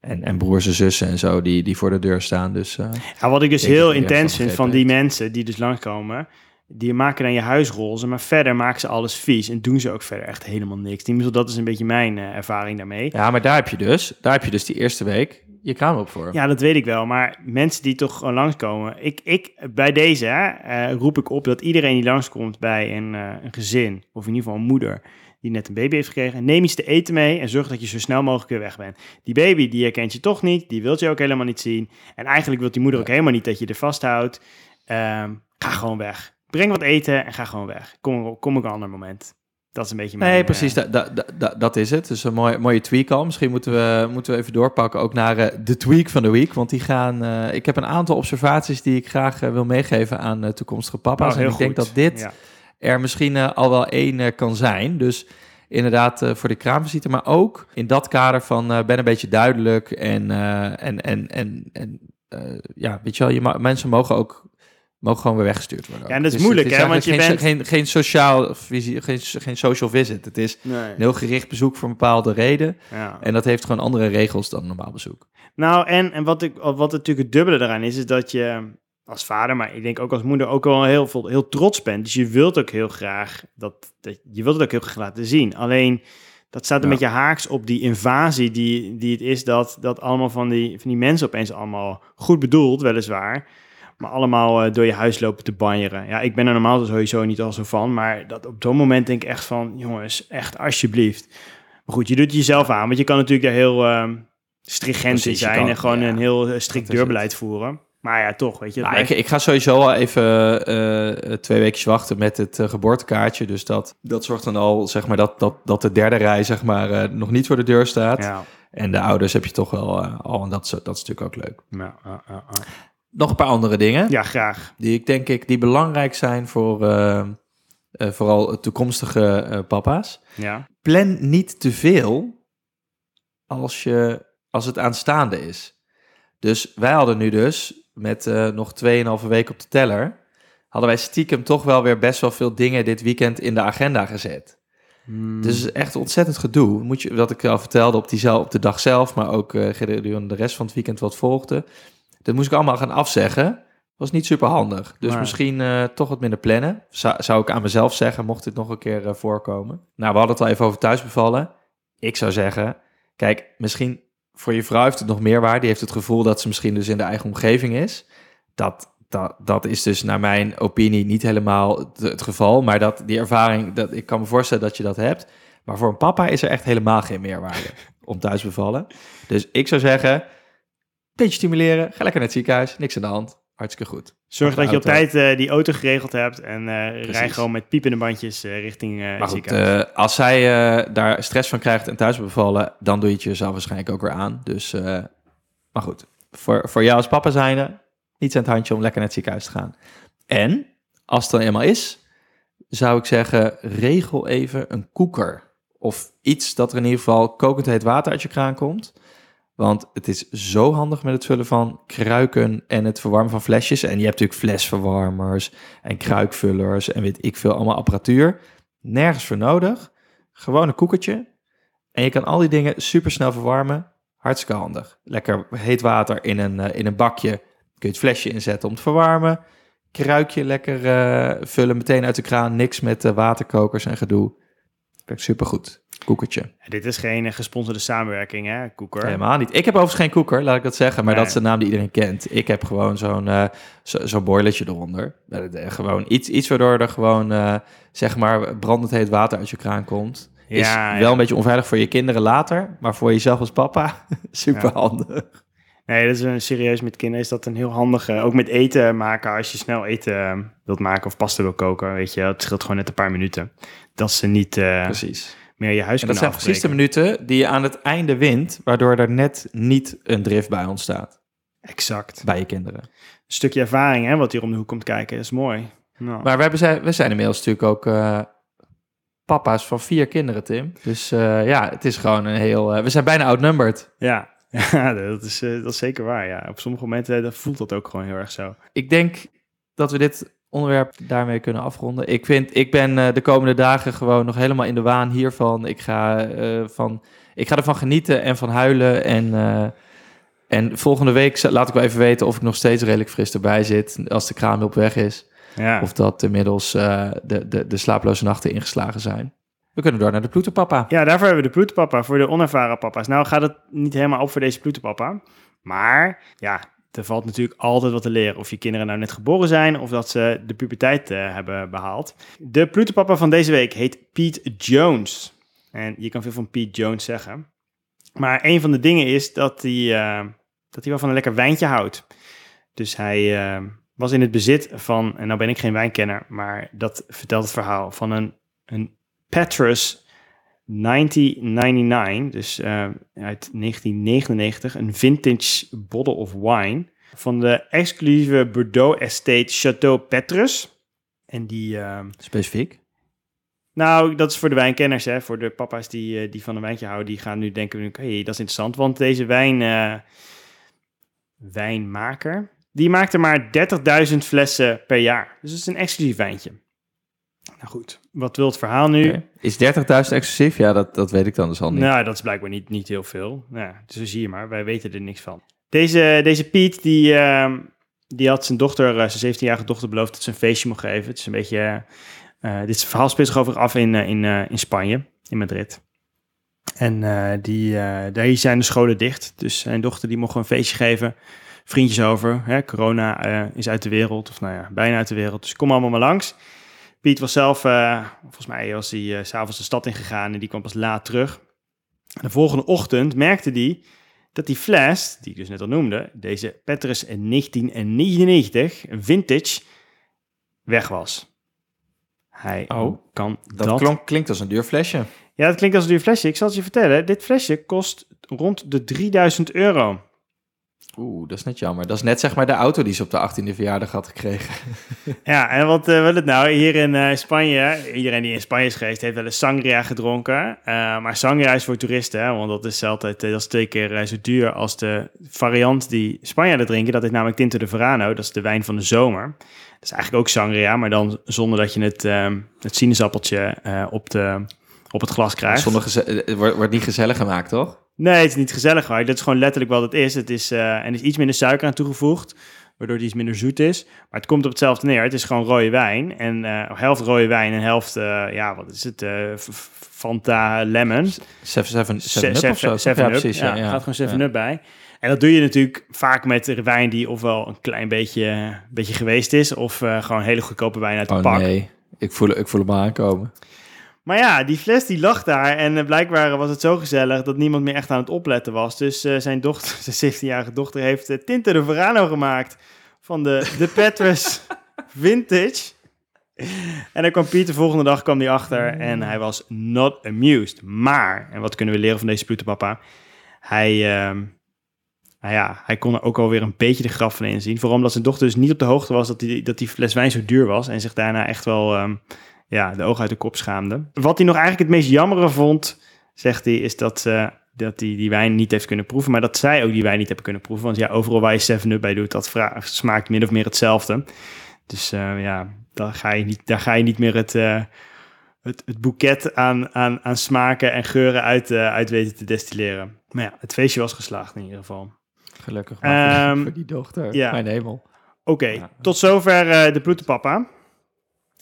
en, en broers en zussen en zo die, die voor de deur staan. Dus Ja, wat ik dus heel intens van vind van die mensen die dus langskomen, die maken dan je huis roze, maar verder maken ze alles vies en doen ze ook verder echt helemaal niks. Die, dat is een beetje mijn eh, ervaring daarmee. ja, maar daar heb je dus, daar heb je dus die eerste week je kraam op voor. Ja, dat weet ik wel. Maar mensen die toch gewoon langskomen. Ik, ik, bij deze hè, eh, roep ik op dat iedereen die langskomt bij een, eh, een gezin, of in ieder geval een moeder die net een baby heeft gekregen, neem iets te eten mee en zorg dat je zo snel mogelijk weer weg bent. Die baby, die herkent je toch niet, die wilt je ook helemaal niet zien. En eigenlijk wil die moeder ook helemaal niet dat je er vasthoudt. Ehm, ga gewoon weg. Breng wat eten en ga gewoon weg. Kom, kom op een ander moment. Dat is een beetje mijn... Nee, eh, precies, da, da, da- da- dat is het. Dus een mooie, mooie tweak al. Misschien moeten we, moeten we even doorpakken ook naar eh, de tweak van de week. Want die gaan, eh, ik heb een aantal observaties die ik graag wil meegeven aan toekomstige papa's. nou, en ik denk dat dit Ja. er misschien al wel één kan zijn. Dus inderdaad voor de kraamvisite, maar ook in dat kader van ben een beetje duidelijk en, en, en, en, en ja, weet je wel, je ma- mensen mogen ook mogen gewoon weer weggestuurd worden. Ja, en dat is Dus moeilijk, hè, want je eigenlijk bent- geen, geen, geen sociaal visie, geen, geen social visit. Het is Nee. een heel gericht bezoek voor een bepaalde reden. Ja. En dat heeft gewoon andere regels dan een normaal bezoek. Nou, en, en wat, ik, wat natuurlijk het dubbele daaraan is, is dat je als vader, maar ik denk ook als moeder, ook wel heel, veel, heel trots bent. Dus je wilt ook heel graag, dat, dat, je wilt het ook heel graag laten zien. Alleen, dat staat een Ja. beetje haaks op die invasie die, die het is dat, dat allemaal van die, van die mensen opeens allemaal goed bedoeld, weliswaar, maar allemaal eh, door je huis lopen te banjeren. Ja, ik ben er normaal sowieso niet al zo van, maar dat op zo'n moment denk ik echt van, jongens, echt alsjeblieft. Maar goed, je doet het jezelf aan, want je kan natuurlijk daar heel ehm, stringent in Precies, zijn kan- en gewoon ja, een heel eh, dat strikt deurbeleid voeren. Maar ja, toch, weet je. Nou, ik, blijft- ik ga sowieso al even eh, twee weken wachten met het geboortekaartje. Dus dat, dat zorgt dan al, zeg maar, dat, dat, dat de derde rij, zeg maar, nog niet voor de deur staat. ja, En de ouders heb je toch wel al. En dat is, dat is natuurlijk ook leuk. ja. Nog een paar andere dingen. ja, graag. Die ik denk ik, die belangrijk zijn voor eh, eh, vooral toekomstige eh, papa's. Ja, plan niet te veel als, je, als het aanstaande is. Dus wij hadden nu dus met nog 2,5 weken op de teller... hadden wij stiekem toch wel weer best wel veel dingen dit weekend in de agenda gezet. Hmm. Dus echt ontzettend gedoe. Moet je, wat ik al vertelde op, die, op de dag zelf... maar ook gedurende de rest van het weekend wat volgde... dat moest ik allemaal gaan afzeggen. Was niet super handig. Dus misschien eh, toch wat minder plannen. Zou, zou ik aan mezelf zeggen, mocht dit nog een keer eh, voorkomen. Nou, we hadden het al even over thuisbevallen. Ik zou zeggen, kijk, misschien voor je vrouw heeft het nog meer waarde. Die heeft het gevoel dat ze misschien dus in de eigen omgeving is. Dat, dat, dat is dus naar mijn opinie niet helemaal het, het geval. Maar dat, die ervaring, dat, ik kan me voorstellen dat je dat hebt. Maar voor een papa is er echt helemaal geen meerwaarde om thuis bevallen. Dus ik zou zeggen, beetje stimuleren. Ga lekker naar het ziekenhuis. Niks aan de hand. Hartstikke goed. Zorg dat je op tijd eh, die auto geregeld hebt en eh rij gewoon met piepende bandjes eh, richting Maar het ziekenhuis. als zij daar stress van krijgt en thuis bevallen, dan doe je het jezelf waarschijnlijk ook weer aan. Dus, maar goed, voor, voor jou als papa zijnde, niets aan het handje om lekker naar het ziekenhuis te gaan. En, als het dan eenmaal is, zou ik zeggen, regel even een koeker. Of iets dat er in ieder geval kokend heet water uit je kraan komt. Want het is zo handig met het vullen van kruiken en het verwarmen van flesjes. En je hebt natuurlijk flesverwarmers en kruikvullers en weet ik veel, allemaal apparatuur. Nergens voor nodig. Gewoon een koekertje. En je kan al die dingen super snel verwarmen. Hartstikke handig. Lekker heet water in een, eh, in een bakje. Kun je het flesje inzetten om te verwarmen. Kruikje lekker eh, vullen meteen uit de kraan. Niks met eh, waterkokers en gedoe. Werkt supergoed. Koekertje. Dit is geen eh, gesponsorde samenwerking, hè, Koeker? Helemaal niet. Ik heb overigens geen koeker, laat ik dat zeggen. Maar Nee. dat is de naam die iedereen kent. Ik heb gewoon zo'n eh zo, zo'n boilertje eronder. Eh, Gewoon iets, iets waardoor er gewoon, zeg maar, brandend heet water uit je kraan komt. Is Ja, wel ja. een beetje onveilig voor je kinderen later. Maar voor jezelf als papa, super handig. Nee, dat is een, serieus met kinderen is dat een heel handige. Ook met eten maken, als je snel eten wilt maken of pasta wil koken, weet je, het scheelt gewoon net een paar minuten. Dat ze niet Precies. Meer je huis En dat zijn precies de minuten die je aan het einde wint, waardoor er net niet een drift bij ontstaat. Exact. Bij je kinderen. Een stukje ervaring, hè, wat hier om de hoek komt kijken, is mooi. Nou. Maar we, hebben, zijn- we zijn inmiddels natuurlijk ook eh, papa's van vier kinderen, Tim. Dus eh, ja, het is gewoon een heel... eh, we zijn bijna outnumbered. Ja, ja dat, is, dat is zeker waar. Ja. Op sommige momenten voelt dat ook gewoon heel erg zo. Ik denk dat we dit onderwerp daarmee kunnen afronden. Ik, vind, ik ben eh, de komende dagen gewoon nog helemaal in de waan hiervan. Ik ga, eh, van, ik ga ervan genieten en van huilen. En, eh, en volgende week laat ik wel even weten of ik nog steeds redelijk fris erbij zit. Als de kraan op weg is. Ja. Of dat inmiddels de, de, de slaaploze nachten ingeslagen zijn. We kunnen door naar de ploeterpapa. ja, daarvoor hebben we de ploeterpapa, voor de onervaren papa's. Nou gaat het niet helemaal op voor deze ploeterpapa. Maar ja, er valt natuurlijk altijd wat te leren. Of je kinderen nou net geboren zijn of dat ze de puberteit eh, hebben behaald. De ploeterpapa van deze week heet Pete Jones. En je kan veel van Pete Jones zeggen. Maar een van de dingen is dat hij, eh, dat hij wel van een lekker wijntje houdt. Dus hij eh, was in het bezit van, en nou ben ik geen wijnkenner, maar dat vertelt het verhaal van een, een Petrus 1999, dus uh, uit 1999, een vintage bottle of wine van de exclusieve Bordeaux Estate Chateau Petrus. En die... Uh, Specifiek? Nou, dat is voor de wijnkenners, hè. voor de papa's die, uh, die van een wijntje houden. Die gaan nu denken, hé, hey, dat is interessant. Want deze wijn, uh, wijnmaker, die maakt er maar 30.000 flessen per jaar. Dus het is een exclusief wijntje. Nou goed, wat wil het verhaal nu? Okay. Is 30.000 exclusief? Ja, dat, dat weet ik dan dus al niet. Nou, dat is blijkbaar niet, niet heel veel. Nou, dus zie je maar, wij weten er niks van. Deze, deze Piet, die, uh, die had zijn dochter, uh, zijn 17-jarige dochter, beloofd dat ze een feestje mocht geven. Het is een beetje, uh, dit verhaal speelt zich over af in, in, in Spanje, in Madrid. En die, daar zijn de scholen dicht, dus zijn dochter die mocht een feestje geven. Vriendjes over, hè, corona is uit de wereld, of nou ja, bijna uit de wereld. Dus kom allemaal maar langs. Piet was zelf, volgens mij was hij s s'avonds de stad ingegaan en die kwam pas laat terug. De volgende ochtend merkte hij dat die fles, die ik dus net al noemde, deze Petrus 1999, vintage, weg was. Hij oh, kan dat... dat... Klonk, klinkt als een duur flesje. Ja, dat klinkt als een duur flesje. Ik zal het je vertellen. Dit flesje kost rond de 3000 euro. Oeh, dat is net jammer. Dat is net zeg maar de auto die ze op de 18e verjaardag had gekregen. ja, en wat uh, wil het nou? Hier in uh, Spanje, iedereen die in Spanje is geweest, heeft wel eens sangria gedronken. Uh, maar sangria is voor toeristen, hè, want dat is altijd dat is twee keer zo duur als de variant die Spanjaarden drinken. Dat is namelijk Tinto de Verano, dat is de wijn van de zomer. Dat is eigenlijk ook sangria, maar dan zonder dat je het, het sinaasappeltje op, de, op het glas krijgt. Zonder het wordt, wordt niet gezellig gemaakt, toch? Nee, het is niet gezellig gemaakt. Dat is gewoon letterlijk wat het is. Het is uh, en er is iets minder suiker aan toegevoegd, waardoor die iets minder zoet is. Maar het komt op hetzelfde neer. Het is gewoon rode wijn. En uh, helft rode wijn en helft, uh, ja, wat is het? Fanta Lemon. 7 Up of zo? 7 Up, precies. Ja, ja, gaat gewoon 7 ja. Up bij. En dat doe je natuurlijk vaak met de wijn die ofwel een klein beetje, beetje geweest is... of gewoon hele goedkope wijn uit de oh, pak. nee, ik voel, ik voel hem aankomen. Maar ja, die fles die lag daar en uh, blijkbaar was het zo gezellig dat niemand meer echt aan het opletten was. Dus uh, zijn dochter, zijn 17-jarige dochter, heeft uh, Tinte de Verano gemaakt van de, de Petrus Vintage. En dan kwam Piet de volgende dag kwam die achter en hij was not amused. Maar, en wat kunnen we leren van deze papa? Hij, nou ja, hij kon er ook alweer een beetje de graf van inzien. Vooral omdat zijn dochter dus niet op de hoogte was dat die, dat die fles wijn zo duur was. En zich daarna echt wel... Um, ja, de ogen uit de kop schaamde. Wat hij nog eigenlijk het meest jammere vond, zegt hij, is dat, uh, dat hij die wijn niet heeft kunnen proeven. Maar dat zij ook die wijn niet hebben kunnen proeven. Want ja, overal waar je 7-Up bij doet, dat smaakt min of meer hetzelfde. Dus uh, ja, daar ga je niet, daar ga je niet meer het, uh, het, het boeket aan, aan, aan smaken en geuren uit, uit weten te destilleren. Maar ja, het feestje was geslaagd in ieder geval. Gelukkig maar um, voor die dochter. Ja. Mijn hemel. Oké, okay, ja. tot zover de bloedepapa.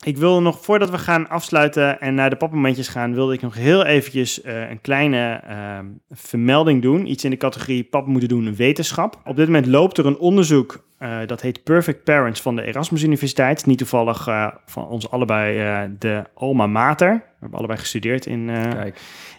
Ik wil nog, voordat we gaan afsluiten en naar de papmomentjes gaan, wilde ik nog heel eventjes uh, een kleine uh, vermelding doen. Iets in de categorie papa moeten doen wetenschap. Op dit moment loopt er een onderzoek, uh, dat heet Perfect Parents van de Erasmus Universiteit. Niet toevallig van ons allebei de alma mater. We hebben allebei gestudeerd in,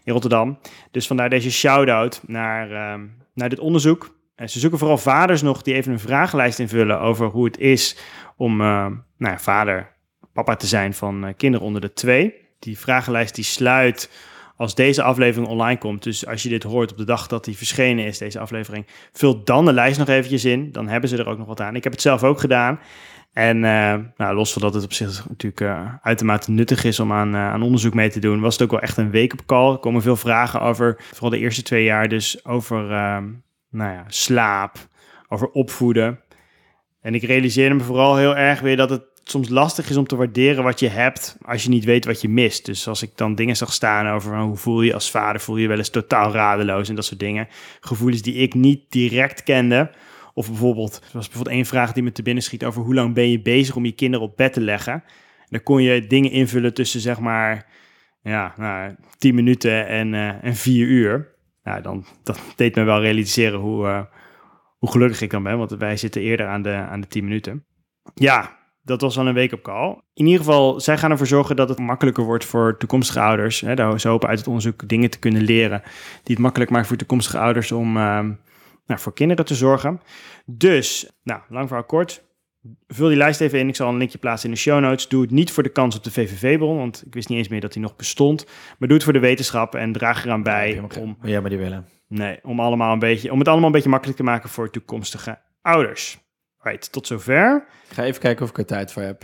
in Rotterdam. Dus vandaar deze shout-out naar, ehm, naar dit onderzoek. ze zoeken vooral vaders nog die even een vragenlijst invullen over hoe het is om nou ja, vader papa te zijn van uh, kinderen onder de twee. Die vragenlijst die sluit als deze aflevering online komt. Dus als je dit hoort op de dag dat die verschenen is, deze aflevering, vul dan de lijst nog eventjes in. Dan hebben ze er ook nog wat aan. Ik heb het zelf ook gedaan. En uh, nou, los van dat het op zich natuurlijk uh, uitermate nuttig is om aan, aan onderzoek mee te doen, was het ook wel echt een week op call. Er komen veel vragen over, vooral de eerste twee jaar, dus over nou ja, slaap, over opvoeden. En ik realiseerde me vooral heel erg weer dat het soms lastig is om te waarderen wat je hebt als je niet weet wat je mist. Dus als ik dan dingen zag staan over hoe voel je als vader, voel je wel eens totaal radeloos en dat soort dingen. Gevoelens die ik niet direct kende. Of bijvoorbeeld, er was bijvoorbeeld één vraag die me te binnen schiet over hoe lang ben je bezig om je kinderen op bed te leggen. En dan kon je dingen invullen tussen zeg maar, ja, nou, 10 minuten en, uh, en 4 uur. Nou, dan, dat deed me wel realiseren hoe, uh, hoe gelukkig ik dan ben, want wij zitten eerder aan de, aan de 10 minuten. Ja, dat was al een week op call. In ieder geval, zij gaan ervoor zorgen dat het makkelijker wordt voor toekomstige ouders. Hè, ze hopen uit het onderzoek dingen te kunnen leren die het makkelijk maken voor toekomstige ouders om uh, nou, voor kinderen te zorgen. Dus, nou, lang verhaal kort. Vul die lijst even in. Ik zal een linkje plaatsen in de show notes. Doe het niet voor de kans op de VVV-bron, want ik wist niet eens meer dat die nog bestond. Maar doe het voor de wetenschap en draag eraan bij om, Ja, maar die willen. nee, om, allemaal een beetje, om het allemaal een beetje makkelijk te maken voor toekomstige ouders. Right, tot zover. Ik ga even kijken of ik er tijd voor heb.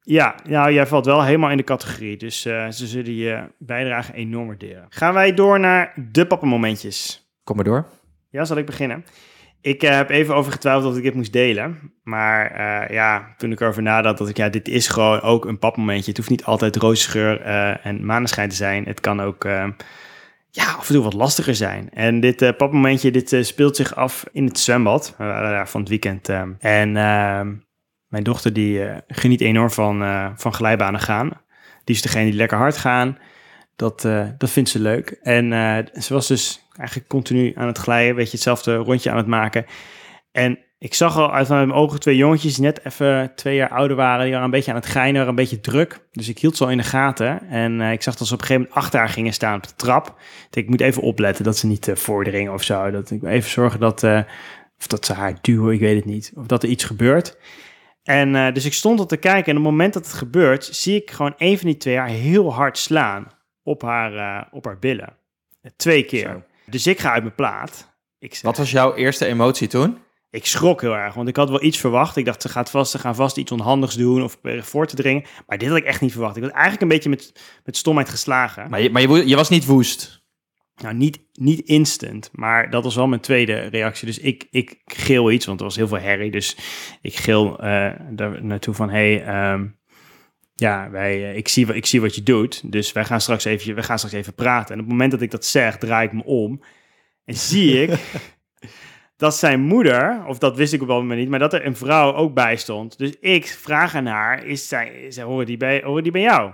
Ja, nou, jij valt wel helemaal in de categorie. Dus eh, ze zullen je bijdrage enorm waarderen. Gaan wij door naar de pappenmomentjes. Kom maar door. Ja, zal ik beginnen? Ik eh, heb even over getwijfeld of ik dit moest delen. Maar eh, ja, toen ik erover nadacht, dat ik, ja, dit is gewoon ook een papmomentje. Het hoeft niet altijd roze geur eh, en maneschijn te zijn. Het kan ook, ja, af en toe wat lastiger zijn. En dit eh papmomentje, dit eh, speelt zich af in het zwembad. Van het weekend. eh, en eh, mijn dochter die geniet enorm van, van glijbanen gaan. Die is degene die lekker hard gaan. Dat, dat vindt ze leuk. En ze was dus eigenlijk continu aan het glijden, weet je, hetzelfde rondje aan het maken. En ik zag al uit mijn ogen twee jongetjes die net even twee jaar ouder waren. Die waren een beetje aan het geinen, waren een beetje druk. Dus ik hield ze al in de gaten. En eh, ik zag dat ze op een gegeven moment achter haar gingen staan op de trap. Ik denk, ik moet even opletten dat ze niet eh, voordringen of zo. Dat ik even zorgen dat, eh, of dat ze haar duwen, ik weet het niet. Of dat er iets gebeurt. En dus ik stond op te kijken en op het moment dat het gebeurt, zie ik gewoon een van die twee haar heel hard slaan op haar, op haar billen. Twee keer. Zo. Dus ik ga uit mijn plaat. Ik, zeg, Wat was jouw eerste emotie toen? Ik schrok heel erg, want ik had wel iets verwacht. Ik dacht, ze, gaat vast, ze gaan vast iets onhandigs doen of voor te dringen. Maar dit had ik echt niet verwacht. Ik was eigenlijk een beetje met, met stomheid geslagen. Maar je, maar je, je was niet woest. Nou, niet, niet instant, maar dat was wel mijn tweede reactie. Dus ik, ik geel iets, want er was heel veel herrie. Dus ik geel eh, daar naartoe van, hey, ehm, ja, wij, eh, ik, zie, ik zie wat je doet. Dus wij gaan, straks even, wij gaan straks even praten. En op het moment dat ik dat zeg, draai ik me om. En zie ik dat zijn moeder, of dat wist ik op dat moment niet, maar dat er een vrouw ook bij stond. Dus ik vraag aan haar, is zij, zij horen, die bij, horen die bij jou?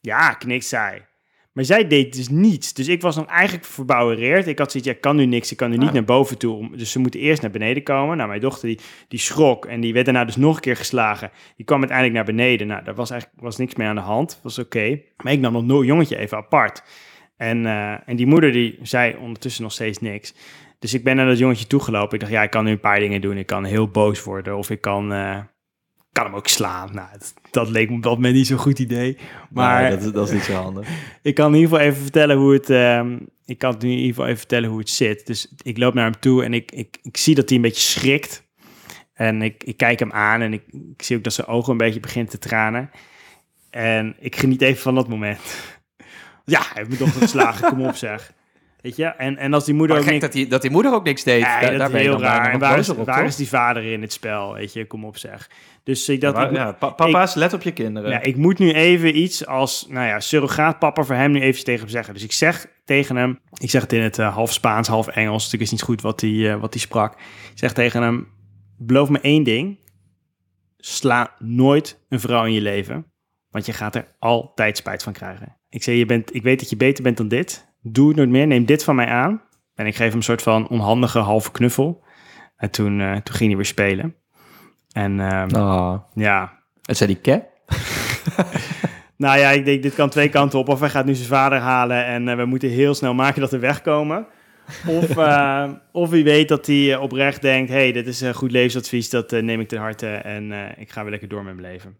Ja, knikt zij. Maar zij deed dus niets. Dus ik was nog eigenlijk verbouwereerd. Ik had zoiets, ja, ik kan nu niks. Ik kan nu niet Ah. naar boven toe. Dus ze moeten eerst naar beneden komen. Nou, mijn dochter die, die schrok en die werd daarna dus nog een keer geslagen. Die kwam uiteindelijk naar beneden. Nou, daar was eigenlijk was niks mee aan de hand. was oké. Maar ik nam nog een jongetje even apart. En, eh, en die moeder die zei ondertussen nog steeds niks. Dus ik ben naar dat jongetje toegelopen. Ik dacht, ja, ik kan nu een paar dingen doen. Ik kan heel boos worden of ik kan, eh, kan hem ook slaan. Nou, dat, dat leek me op dat moment niet zo'n goed idee. Maar Nee, dat, is- dat is niet zo handig. ik kan in ieder geval even vertellen hoe het. ehm, ik kan nu in ieder geval even vertellen hoe het zit. Dus ik loop naar hem toe en ik, ik, ik zie dat hij een beetje schrikt. En ik, ik kijk hem aan en ik, ik zie ook dat zijn ogen een beetje beginnen te tranen. En ik geniet even van dat moment. Ja, hij heeft me toch geslagen, kom op zeg. Weet je? En, en als die moeder Maar ook gek niks... dat die, dat die moeder ook niks deed. Ja, Daar- dat daar is ben je heel raar. En waar, is, op, waar is die vader in het spel? Weet je, kom op zeg. Dus ik dacht, Ja, ik, ja, pa- papa's, let op je kinderen. ja, ik moet nu even iets als, nou ja, surrogaatpapa voor hem nu even tegen hem zeggen. Dus ik zeg tegen hem, ik zeg het in het eh, half Spaans, half Engels. Ik wist niet goed wat hij, eh, wat hij sprak. Ik zeg tegen hem, beloof me één ding. Sla nooit een vrouw in je leven, want je gaat er altijd spijt van krijgen. Ik zei, je bent, ik weet dat je beter bent dan dit. Doe het nooit meer, neem dit van mij aan. En ik geef hem een soort van onhandige halve knuffel. En toen, eh, toen ging hij weer spelen. En ehm, Oh. ja, En zei die ke? nou ja, ik denk, dit kan twee kanten op. Of hij gaat nu zijn vader halen en eh, we moeten heel snel maken dat we wegkomen. Of, eh, of wie weet dat hij oprecht denkt, hey, dit is een goed levensadvies, dat neem ik ten harte en eh, ik ga weer lekker door met mijn leven.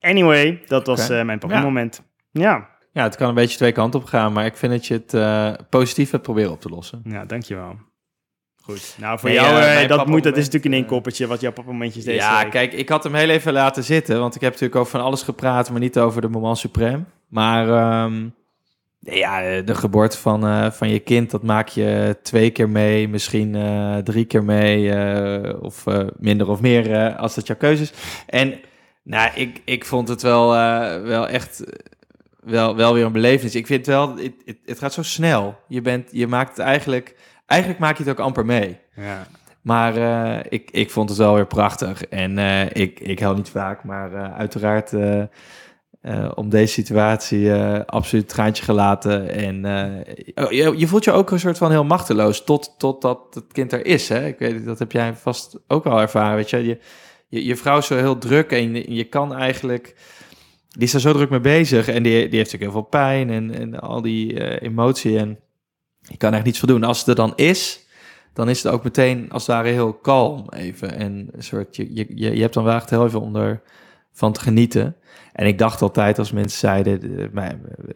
Anyway, dat was eh, mijn papa Ja. moment. Ja. Ja, het kan een beetje twee kanten op gaan, maar ik vind dat je het eh, positief hebt proberen op te lossen. ja, dankjewel. Goed. Nou, voor Nee, jou, eh, dat, moet, dat is natuurlijk in één eh, koppertje wat jouw papa momentjes deze ja, week. kijk, ik had hem heel even laten zitten, want ik heb natuurlijk over van alles gepraat, maar niet over de moment suprême. Maar ehm, ja, de geboorte van, van je kind, dat maak je twee keer mee, misschien drie keer mee, of minder of meer, als dat jouw keuze is. En nou, ik, ik vond het wel, wel echt wel, wel weer een belevenis. Ik vind wel, het, het, het gaat zo snel. Je, bent, je maakt het eigenlijk, eigenlijk maak je het ook amper mee. Ja. Maar eh, ik, ik vond het wel weer prachtig. En eh, ik, ik hou niet vaak, maar eh, uiteraard om deze situatie absoluut traantje gelaten. En oh, je, je voelt je ook een soort van heel machteloos tot, totdat het kind er is. Hè? Ik weet, dat heb jij vast ook wel ervaren. Weet je? Je, je, je vrouw is zo heel druk en je, je kan eigenlijk... Die is er zo druk mee bezig en die, die heeft natuurlijk heel veel pijn en, en al die eh, emotie. En je kan echt niets voor doen. Als het er dan is, dan is het ook meteen als het ware heel kalm even. En een soort, je, je, je hebt dan wel echt heel even onder van te genieten. En ik dacht altijd als mensen zeiden eh,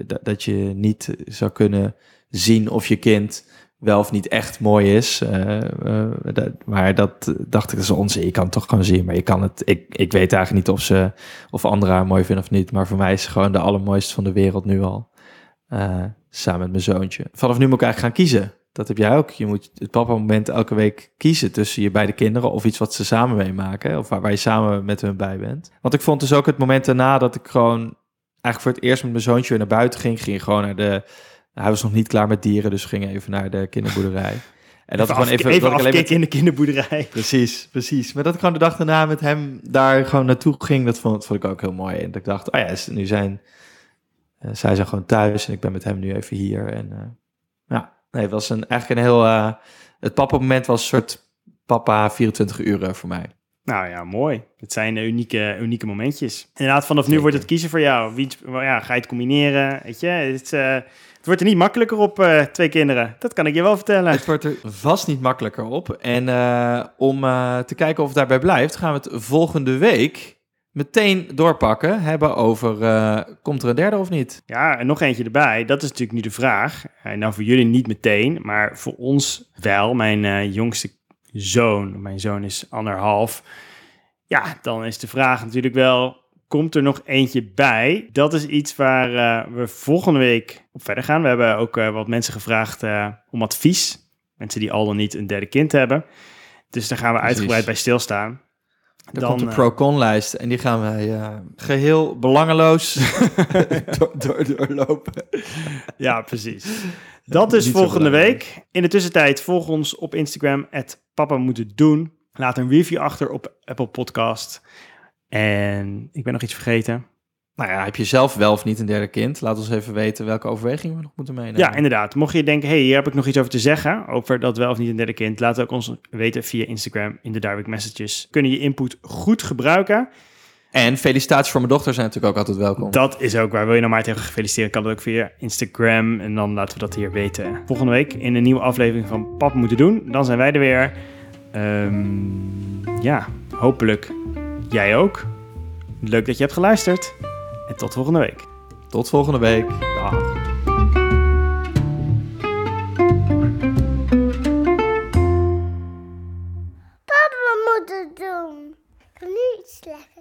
dat- dat je niet zou kunnen zien of je kind wel of niet echt mooi is. eh, eh, maar dat dacht ik, dat is onzin. Je kan het toch gewoon zien. Maar je kan het, ik, ik weet eigenlijk niet of ze of anderen haar mooi vinden of niet. Maar voor mij is ze gewoon de allermooiste van de wereld nu al. Eh, samen met mijn zoontje. Vanaf nu moet ik eigenlijk gaan kiezen. Dat heb jij ook. Je moet het papa-moment elke week kiezen tussen je beide kinderen of iets wat ze samen meemaken. Of waar, waar je samen met hun bij bent. Want ik vond dus ook het moment daarna dat ik gewoon eigenlijk voor het eerst met mijn zoontje weer naar buiten ging. Ging gewoon naar de. Hij was nog niet klaar met dieren, dus ging even naar de kinderboerderij. En dat ik gewoon even, even dat ik alleen met- in de kinderboerderij. Precies, precies. Maar dat ik gewoon de dag daarna met hem daar gewoon naartoe ging, dat vond, vond ik ook heel mooi. En dat ik dacht, oh ja, nu zijn eh, zij zijn gewoon thuis en ik ben met hem nu even hier. En eh, ja, nee, het was een, eigenlijk een heel... eh, het papa-moment was een soort papa 24 uur voor mij. Nou ja, mooi. Het zijn unieke, unieke momentjes. Inderdaad, vanaf nu Zeker. wordt het kiezen voor jou. Wie, ja, ga je het combineren? Weet je, het, het wordt er niet makkelijker op eh, twee kinderen. Dat kan ik je wel vertellen. Het wordt er vast niet makkelijker op. En eh, om eh, te kijken of het daarbij blijft, gaan we het volgende week meteen doorpakken. Hebben over, komt er een derde of niet? Ja, en nog eentje erbij. Dat is natuurlijk nu de vraag. En nou, voor jullie niet meteen, maar voor ons wel. Mijn jongste zoon, mijn zoon is anderhalf. Ja, dan is de vraag natuurlijk wel, komt er nog eentje bij? Dat is iets waar eh, we volgende week op verder gaan. We hebben ook eh, wat mensen gevraagd eh, om advies. Mensen die al dan niet een derde kind hebben. Dus daar gaan we Precies. uitgebreid bij stilstaan. Er Dan, komt eh, pro-con-lijst en die gaan wij eh, geheel belangeloos door, door, doorlopen. Ja, precies. Dat is Niet volgende week. In de tussentijd volg ons op Instagram, papa moet het doen. Laat een review achter op Apple Podcast. En ik ben nog iets vergeten. Nou ja, heb je zelf wel of niet een derde kind? Laat ons even weten welke overwegingen we nog moeten meenemen. Ja, inderdaad. Mocht je denken, hey, hier heb ik nog iets over te zeggen, over dat wel of niet een derde kind, laat ook ons weten via Instagram in de direct messages. Kunnen je input goed gebruiken. En felicitaties voor mijn dochter zijn natuurlijk ook altijd welkom. Dat is ook waar. Wil je nou maar tegen feliciteren, kan dat ook via Instagram. En dan laten we dat hier weten. Volgende week in een nieuwe aflevering van Pap Moeten Doen. Dan zijn wij er weer. Ehm, ja, hopelijk Jij ook? Leuk dat je hebt geluisterd. En tot volgende week. Tot volgende week. Dag. Papa, we moeten doen. Ik vind nu iets leggen.